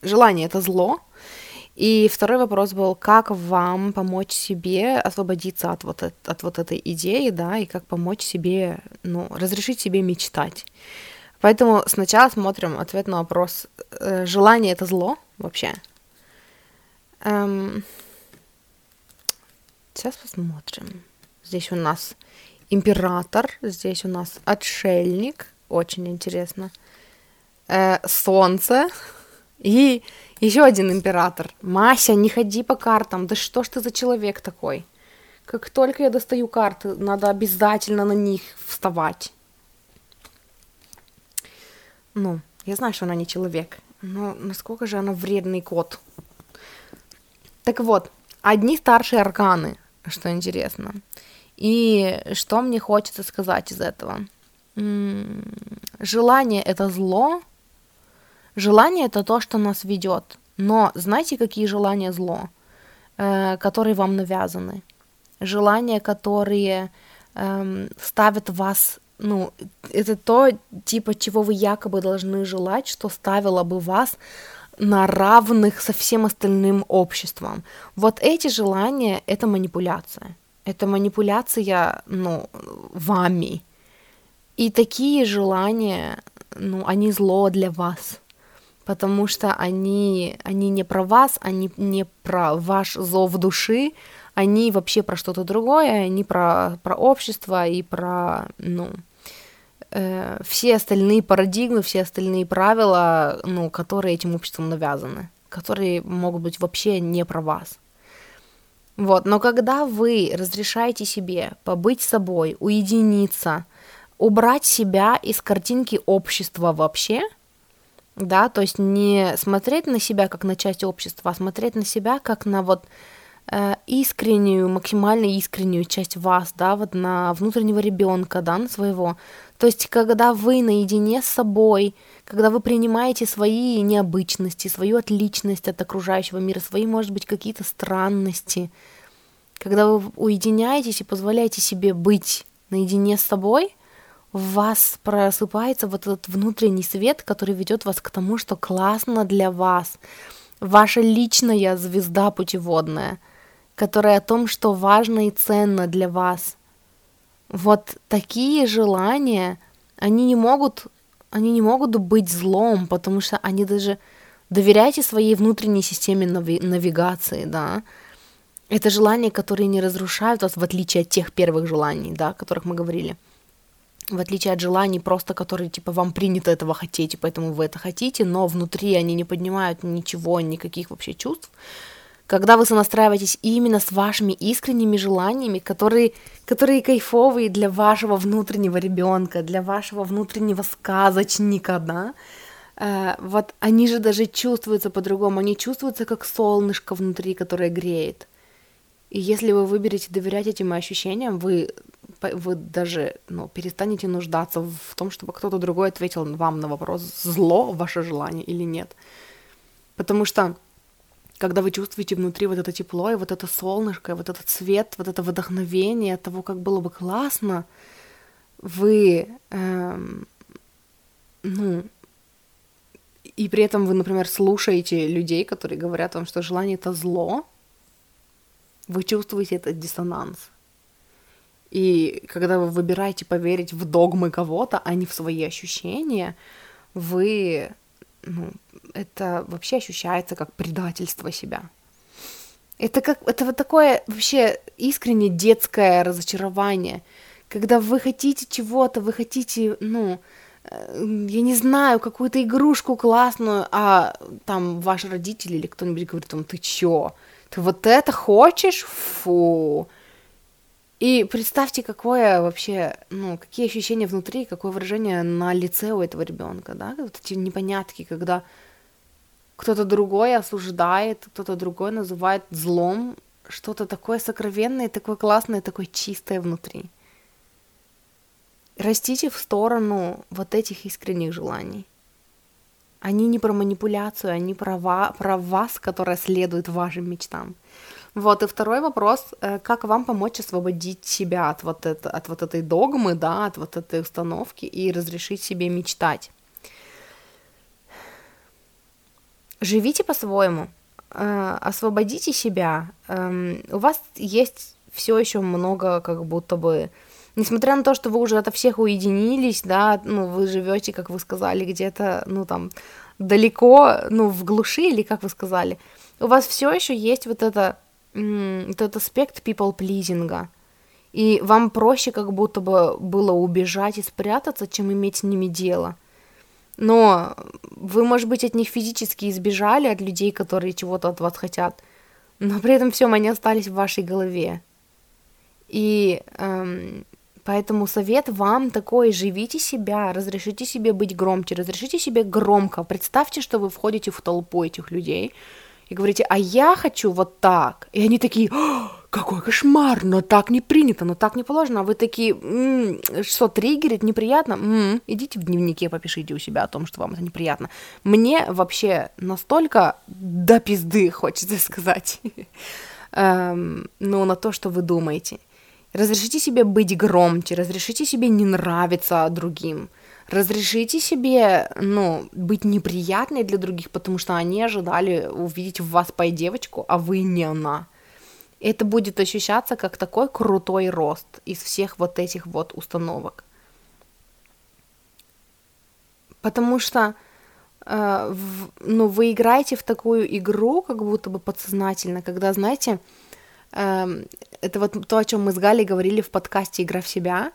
Желание — это зло? И второй вопрос был, как вам помочь себе освободиться от вот, от вот этой идеи, да, и как помочь себе, ну, разрешить себе мечтать. Поэтому сначала смотрим ответ на вопрос, э, желание это зло вообще? Эм, Сейчас посмотрим. Здесь у нас император, здесь у нас отшельник, очень интересно. Э, солнце и еще один император. Мася, не ходи по картам, да что ж ты за человек такой? Как только я достаю карты, надо обязательно на них вставать. Ну, я знаю, что она не человек, но насколько же она вредный кот. Так вот, одни старшие арканы, что интересно. И что мне хочется сказать из этого? Желание это зло. Желание это то, что нас ведет. Но знаете, какие желания зло, э, которые вам навязаны? Желания, которые э, ставят вас, ну, это то, типа, чего вы якобы должны желать, что ставило бы вас на равных со всем остальным обществом. Вот эти желания — это манипуляция. Это манипуляция, ну, вами. И такие желания, ну, они зло для вас, потому что они, они не про вас, они не про ваш зов души, они вообще про что-то другое, они про, про общество и про, ну, э, все остальные парадигмы, все остальные правила, ну, которые этим обществом навязаны, которые могут быть вообще не про вас. Вот, но когда вы разрешаете себе побыть собой, уединиться, убрать себя из картинки общества вообще, да, то есть не смотреть на себя как на часть общества, а смотреть на себя как на вот э, искреннюю, максимально искреннюю часть вас, да, вот на внутреннего ребенка, да, на своего. То есть, когда вы наедине с собой, когда вы принимаете свои необычности, свою отличность от окружающего мира, свои, может быть, какие-то странности, когда вы уединяетесь и позволяете себе быть наедине с собой, в вас просыпается вот этот внутренний свет, который ведет вас к тому, что классно для вас. Ваша личная звезда путеводная, которая о том, что важно и ценно для вас. Вот такие желания, они не могут, они не могут быть злом, потому что они даже доверяйте своей внутренней системе нави- навигации, да, это желания, которые не разрушают вас, в отличие от тех первых желаний, да, о которых мы говорили. В отличие от желаний, просто которые, типа, вам принято этого хотеть, и поэтому вы это хотите, но внутри они не поднимают ничего, никаких вообще чувств. Когда вы сонастраиваетесь именно с вашими искренними желаниями, которые, которые кайфовые для вашего внутреннего ребенка, для вашего внутреннего сказочника, да, э, вот они же даже чувствуются по-другому, они чувствуются как солнышко внутри, которое греет. И если вы выберете доверять этим ощущениям, вы, вы даже ну, перестанете нуждаться в том, чтобы кто-то другой ответил вам на вопрос, зло ваше желание или нет. Потому что когда вы чувствуете внутри вот это тепло, и вот это солнышко, и вот этот цвет, вот это вдохновение того, как было бы классно, вы, эм, ну, и при этом вы, например, слушаете людей, которые говорят вам, что желание это зло, вы чувствуете этот диссонанс. И когда вы выбираете поверить в догмы кого-то, а не в свои ощущения, вы, ну, это вообще ощущается как предательство себя. Это как, это вот такое вообще искренне детское разочарование, когда вы хотите чего-то, вы хотите, ну, э, я не знаю, какую-то игрушку классную, а там ваши родители или кто-нибудь говорит вам, ты чё? Ты вот это хочешь? Фу. И представьте, какое вообще, ну, какие ощущения внутри, какое выражение на лице у этого ребенка, да, вот эти непонятки, когда кто-то другой осуждает, кто-то другой называет злом что-то такое сокровенное, такое классное, такое чистое внутри. Растите в сторону вот этих искренних желаний. Они не про манипуляцию, они про, ва- про вас, которая следует вашим мечтам. Вот, и второй вопрос, э, как вам помочь освободить себя от вот, это, от вот этой догмы, да, от вот этой установки и разрешить себе мечтать. Живите по-своему, э, освободите себя. Эм, у вас есть все еще много как будто бы несмотря на то, что вы уже ото всех уединились, да, ну, вы живете, как вы сказали, где-то, ну, там, далеко, ну, в глуши, или как вы сказали, у вас все еще есть вот это, этот аспект people pleasing, и вам проще как будто бы было убежать и спрятаться, чем иметь с ними дело. Но вы, может быть, от них физически избежали, от людей, которые чего-то от вас хотят, но при этом всем они остались в вашей голове. И эм, Поэтому совет вам такой, живите себя, разрешите себе быть громче, разрешите себе громко. Представьте, что вы входите в толпу этих людей и говорите, а я хочу вот так. И они такие, какой кошмар, но так не принято, но так не положено. А вы такие, м-м, что, триггерит, неприятно? М-м, идите в дневнике, попишите у себя о том, что вам это неприятно. Мне вообще настолько до пизды, хочется сказать, эм, ну, на то, что вы думаете. Разрешите себе быть громче, разрешите себе не нравиться другим, разрешите себе, ну, быть неприятной для других, потому что они ожидали увидеть в вас пай-девочку, а вы не она. Это будет ощущаться как такой крутой рост из всех вот этих вот установок. Потому что э, ну, вы играете в такую игру, как будто бы подсознательно, когда, знаете, Эм, это вот то, о чем мы с Галей говорили в подкасте «Игра в себя»,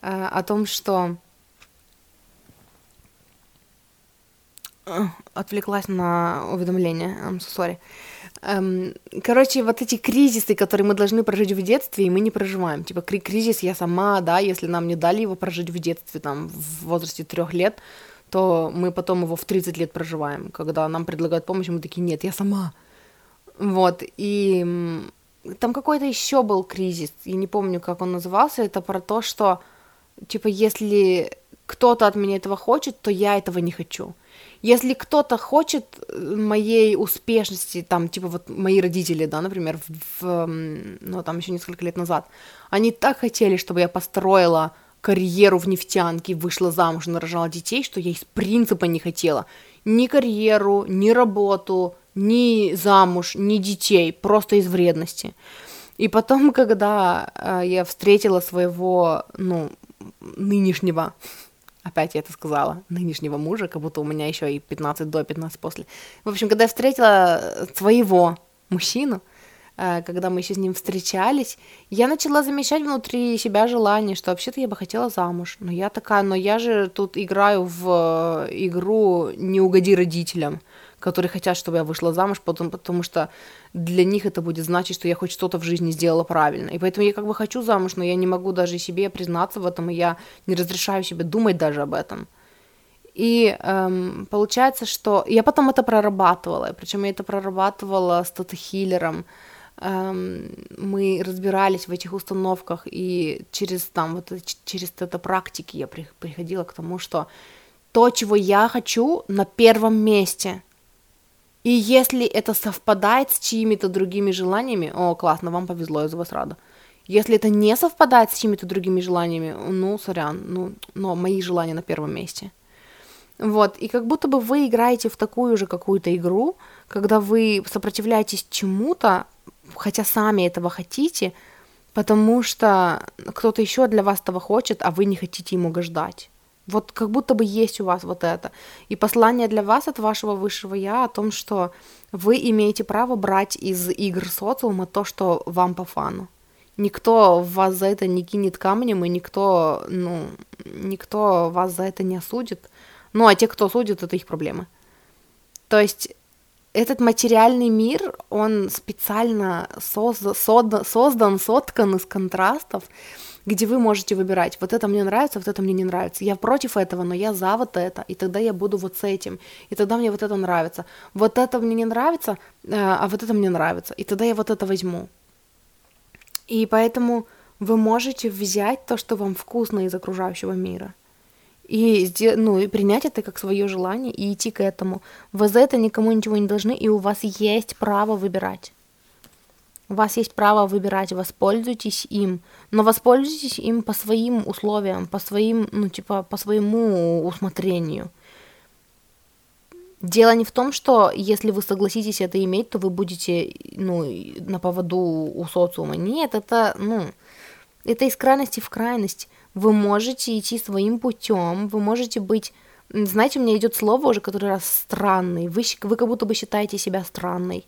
э, о том, что отвлеклась на уведомление, I'm so sorry. Эм, короче, вот эти кризисы, которые мы должны прожить в детстве, и мы не проживаем. Типа кризис я сама, да, если нам не дали его прожить в детстве, там, в возрасте трех лет, то мы потом его в 30 лет проживаем. Когда нам предлагают помощь, мы такие, нет, я сама. Вот, и там какой-то еще был кризис, я не помню, как он назывался, это про то, что, типа, если кто-то от меня этого хочет, то я этого не хочу. Если кто-то хочет э, моей успешности, там, типа вот мои родители, да, например, в, в, ну, там еще несколько лет назад, они так хотели, чтобы я построила карьеру в нефтянке, вышла замуж, нарожала детей, что я из принципа не хотела ни карьеру, ни работу, ни замуж, ни детей, просто из вредности. И потом, когда э, я встретила своего, ну, нынешнего опять я это сказала, нынешнего мужа, как будто у меня еще и 15 до, 15 после. В общем, когда я встретила своего мужчину, э, когда мы еще с ним встречались, я начала замечать внутри себя желание, что вообще-то я бы хотела замуж. Но я такая, но я же тут играю в э, игру «Не угоди родителям» которые хотят, чтобы я вышла замуж, потому, потому что для них это будет значить, что я хоть что-то в жизни сделала правильно. И поэтому я как бы хочу замуж, но я не могу даже себе признаться в этом, и я не разрешаю себе думать даже об этом. И эм, получается, что я потом это прорабатывала, причем я это прорабатывала с тета-хиллером. Эм, мы разбирались в этих установках, и через там вот через это практики я приходила к тому, что то, чего я хочу, на первом месте. И если это совпадает с чьими-то другими желаниями, о, классно, вам повезло, я за вас рада. Если это не совпадает с чьими-то другими желаниями, ну, сорян, ну, но мои желания на первом месте. Вот, и как будто бы вы играете в такую же какую-то игру, когда вы сопротивляетесь чему-то, хотя сами этого хотите, потому что кто-то еще для вас этого хочет, а вы не хотите ему угождать. Вот как будто бы есть у вас вот это. И послание для вас от вашего высшего я о том, что вы имеете право брать из игр социума то, что вам по фану. Никто вас за это не кинет камнем, и никто, ну, никто вас за это не осудит. Ну, а те, кто судит, это их проблемы. То есть этот материальный мир, он специально создан, создан соткан из контрастов, где вы можете выбирать, вот это мне нравится, вот это мне не нравится. Я против этого, но я за вот это, и тогда я буду вот с этим, и тогда мне вот это нравится. Вот это мне не нравится, э, а вот это мне нравится, и тогда я вот это возьму. И поэтому вы можете взять то, что вам вкусно из окружающего мира, и, ну, и принять это как свое желание и идти к этому. Вы за это никому ничего не должны, и у вас есть право выбирать. У вас есть право выбирать, воспользуйтесь им, но воспользуйтесь им по своим условиям, по своим, ну, типа, по своему усмотрению. Дело не в том, что если вы согласитесь это иметь, то вы будете, ну, на поводу у социума. Нет, это, ну, это из крайности в крайность. Вы можете идти своим путем, вы можете быть знаете, у меня идет слово уже который раз странный. Вы, вы как будто бы считаете себя странной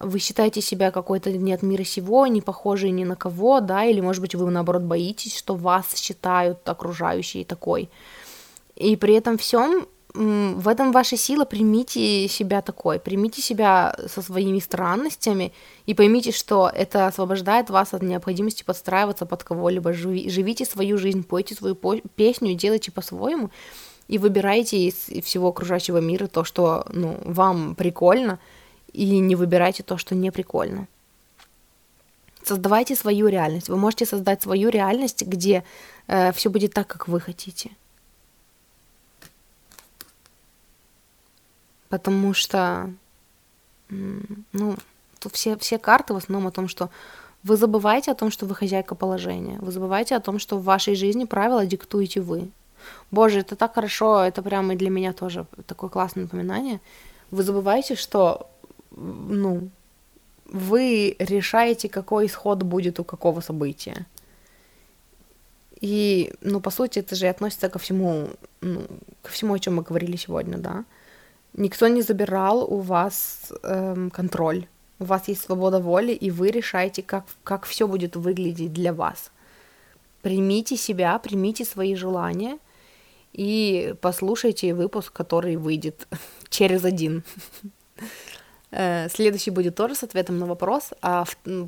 вы считаете себя какой-то не от мира сего, не похожей ни на кого, да, или, может быть, вы, наоборот, боитесь, что вас считают окружающие такой. И при этом всем в этом ваша сила, примите себя такой, примите себя со своими странностями и поймите, что это освобождает вас от необходимости подстраиваться под кого-либо. Живите свою жизнь, пойте свою песню, делайте по-своему и выбирайте из всего окружающего мира то, что ну, вам прикольно, и не выбирайте то, что не прикольно. Создавайте свою реальность. Вы можете создать свою реальность, где э, все будет так, как вы хотите. Потому что, ну, тут все, все карты в основном о том, что вы забываете о том, что вы хозяйка положения. Вы забываете о том, что в вашей жизни правила диктуете вы. Боже, это так хорошо, это прямо и для меня тоже такое классное напоминание. Вы забываете, что ну, вы решаете, какой исход будет у какого события. И, ну, по сути, это же относится ко всему, ну, ко всему, о чем мы говорили сегодня, да. Никто не забирал у вас эм, контроль. у вас есть свобода воли, и вы решаете, как, как все будет выглядеть для вас. Примите себя, примите свои желания и послушайте выпуск, который выйдет через один. Э, следующий будет тоже с ответом на вопрос, а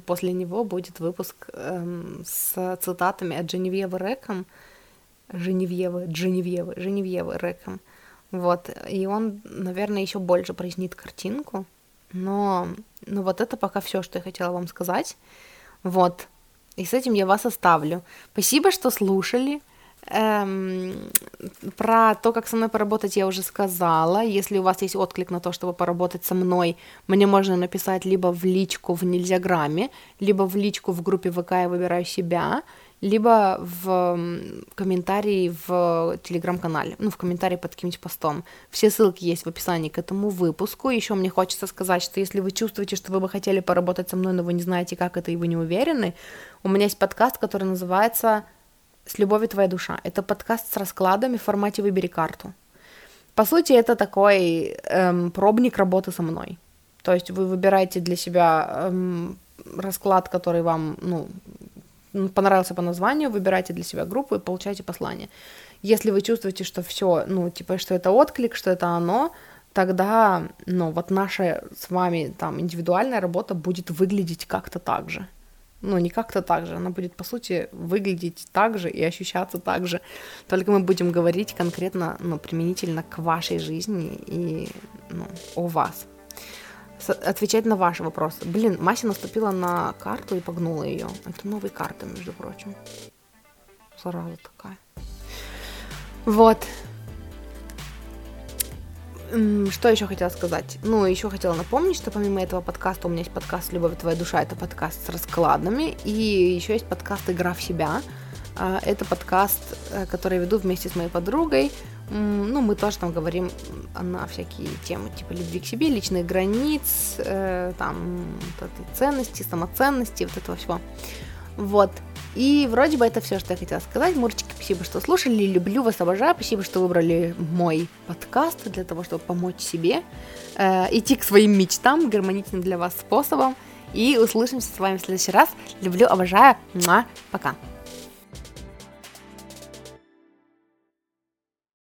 после него будет выпуск эм, с цитатами от Женевьевы Рэком, Женевьевы, Женевьевы, Женевьевы Рэком. Вот, и он, наверное, еще больше прояснит картинку, но, ну вот это пока все, что я хотела вам сказать. Вот, и с этим я вас оставлю. Спасибо, что слушали. Эм, про то, как со мной поработать, я уже сказала. Если у вас есть отклик на то, чтобы поработать со мной, мне можно написать либо в личку в Нельзяграме, либо в личку в группе ВК «Я выбираю себя», либо в комментарии в телеграм-канале, ну, в комментарии под каким-нибудь постом. Все ссылки есть в описании к этому выпуску. Еще мне хочется сказать, что если вы чувствуете, что вы бы хотели поработать со мной, но вы не знаете, как это, и вы не уверены, у меня есть подкаст, который называется «С любовью твоя душа». Это подкаст с раскладами в формате «Выбери карту». По сути, это такой эм, пробник работы со мной. То есть вы выбираете для себя эм, расклад, который вам, ну, понравился по названию, выбирайте для себя группу и получайте послание. Если вы чувствуете, что все, ну, типа, что это отклик, что это оно, тогда, ну, вот наша с вами там индивидуальная работа будет выглядеть как-то так же. Ну, не как-то так же, она будет, по сути, выглядеть так же и ощущаться так же. Только мы будем говорить конкретно, ну, применительно к вашей жизни и, ну, о вас отвечать на ваши вопросы. Блин, Мася наступила на карту и погнула ее. Это новые карты, между прочим. Зараза такая. Вот. Что еще хотела сказать? Ну, еще хотела напомнить, что помимо этого подкаста у меня есть подкаст «Любовь твоя душа», это подкаст с раскладами, и еще есть подкаст «Игра в себя». А, это подкаст, э, который я веду вместе с моей подругой, ну, мы тоже там говорим на всякие темы, типа любви к себе, личных границ, э, там, вот этой ценности, самоценности, вот этого всего. Вот. И вроде бы это все, что я хотела сказать. Мурчики, спасибо, что слушали. Люблю вас, обожаю. Спасибо, что выбрали мой подкаст для того, чтобы помочь себе э, идти к своим мечтам гармоничным для вас способом. И услышимся с вами в следующий раз. Люблю, обожаю. Муа, пока.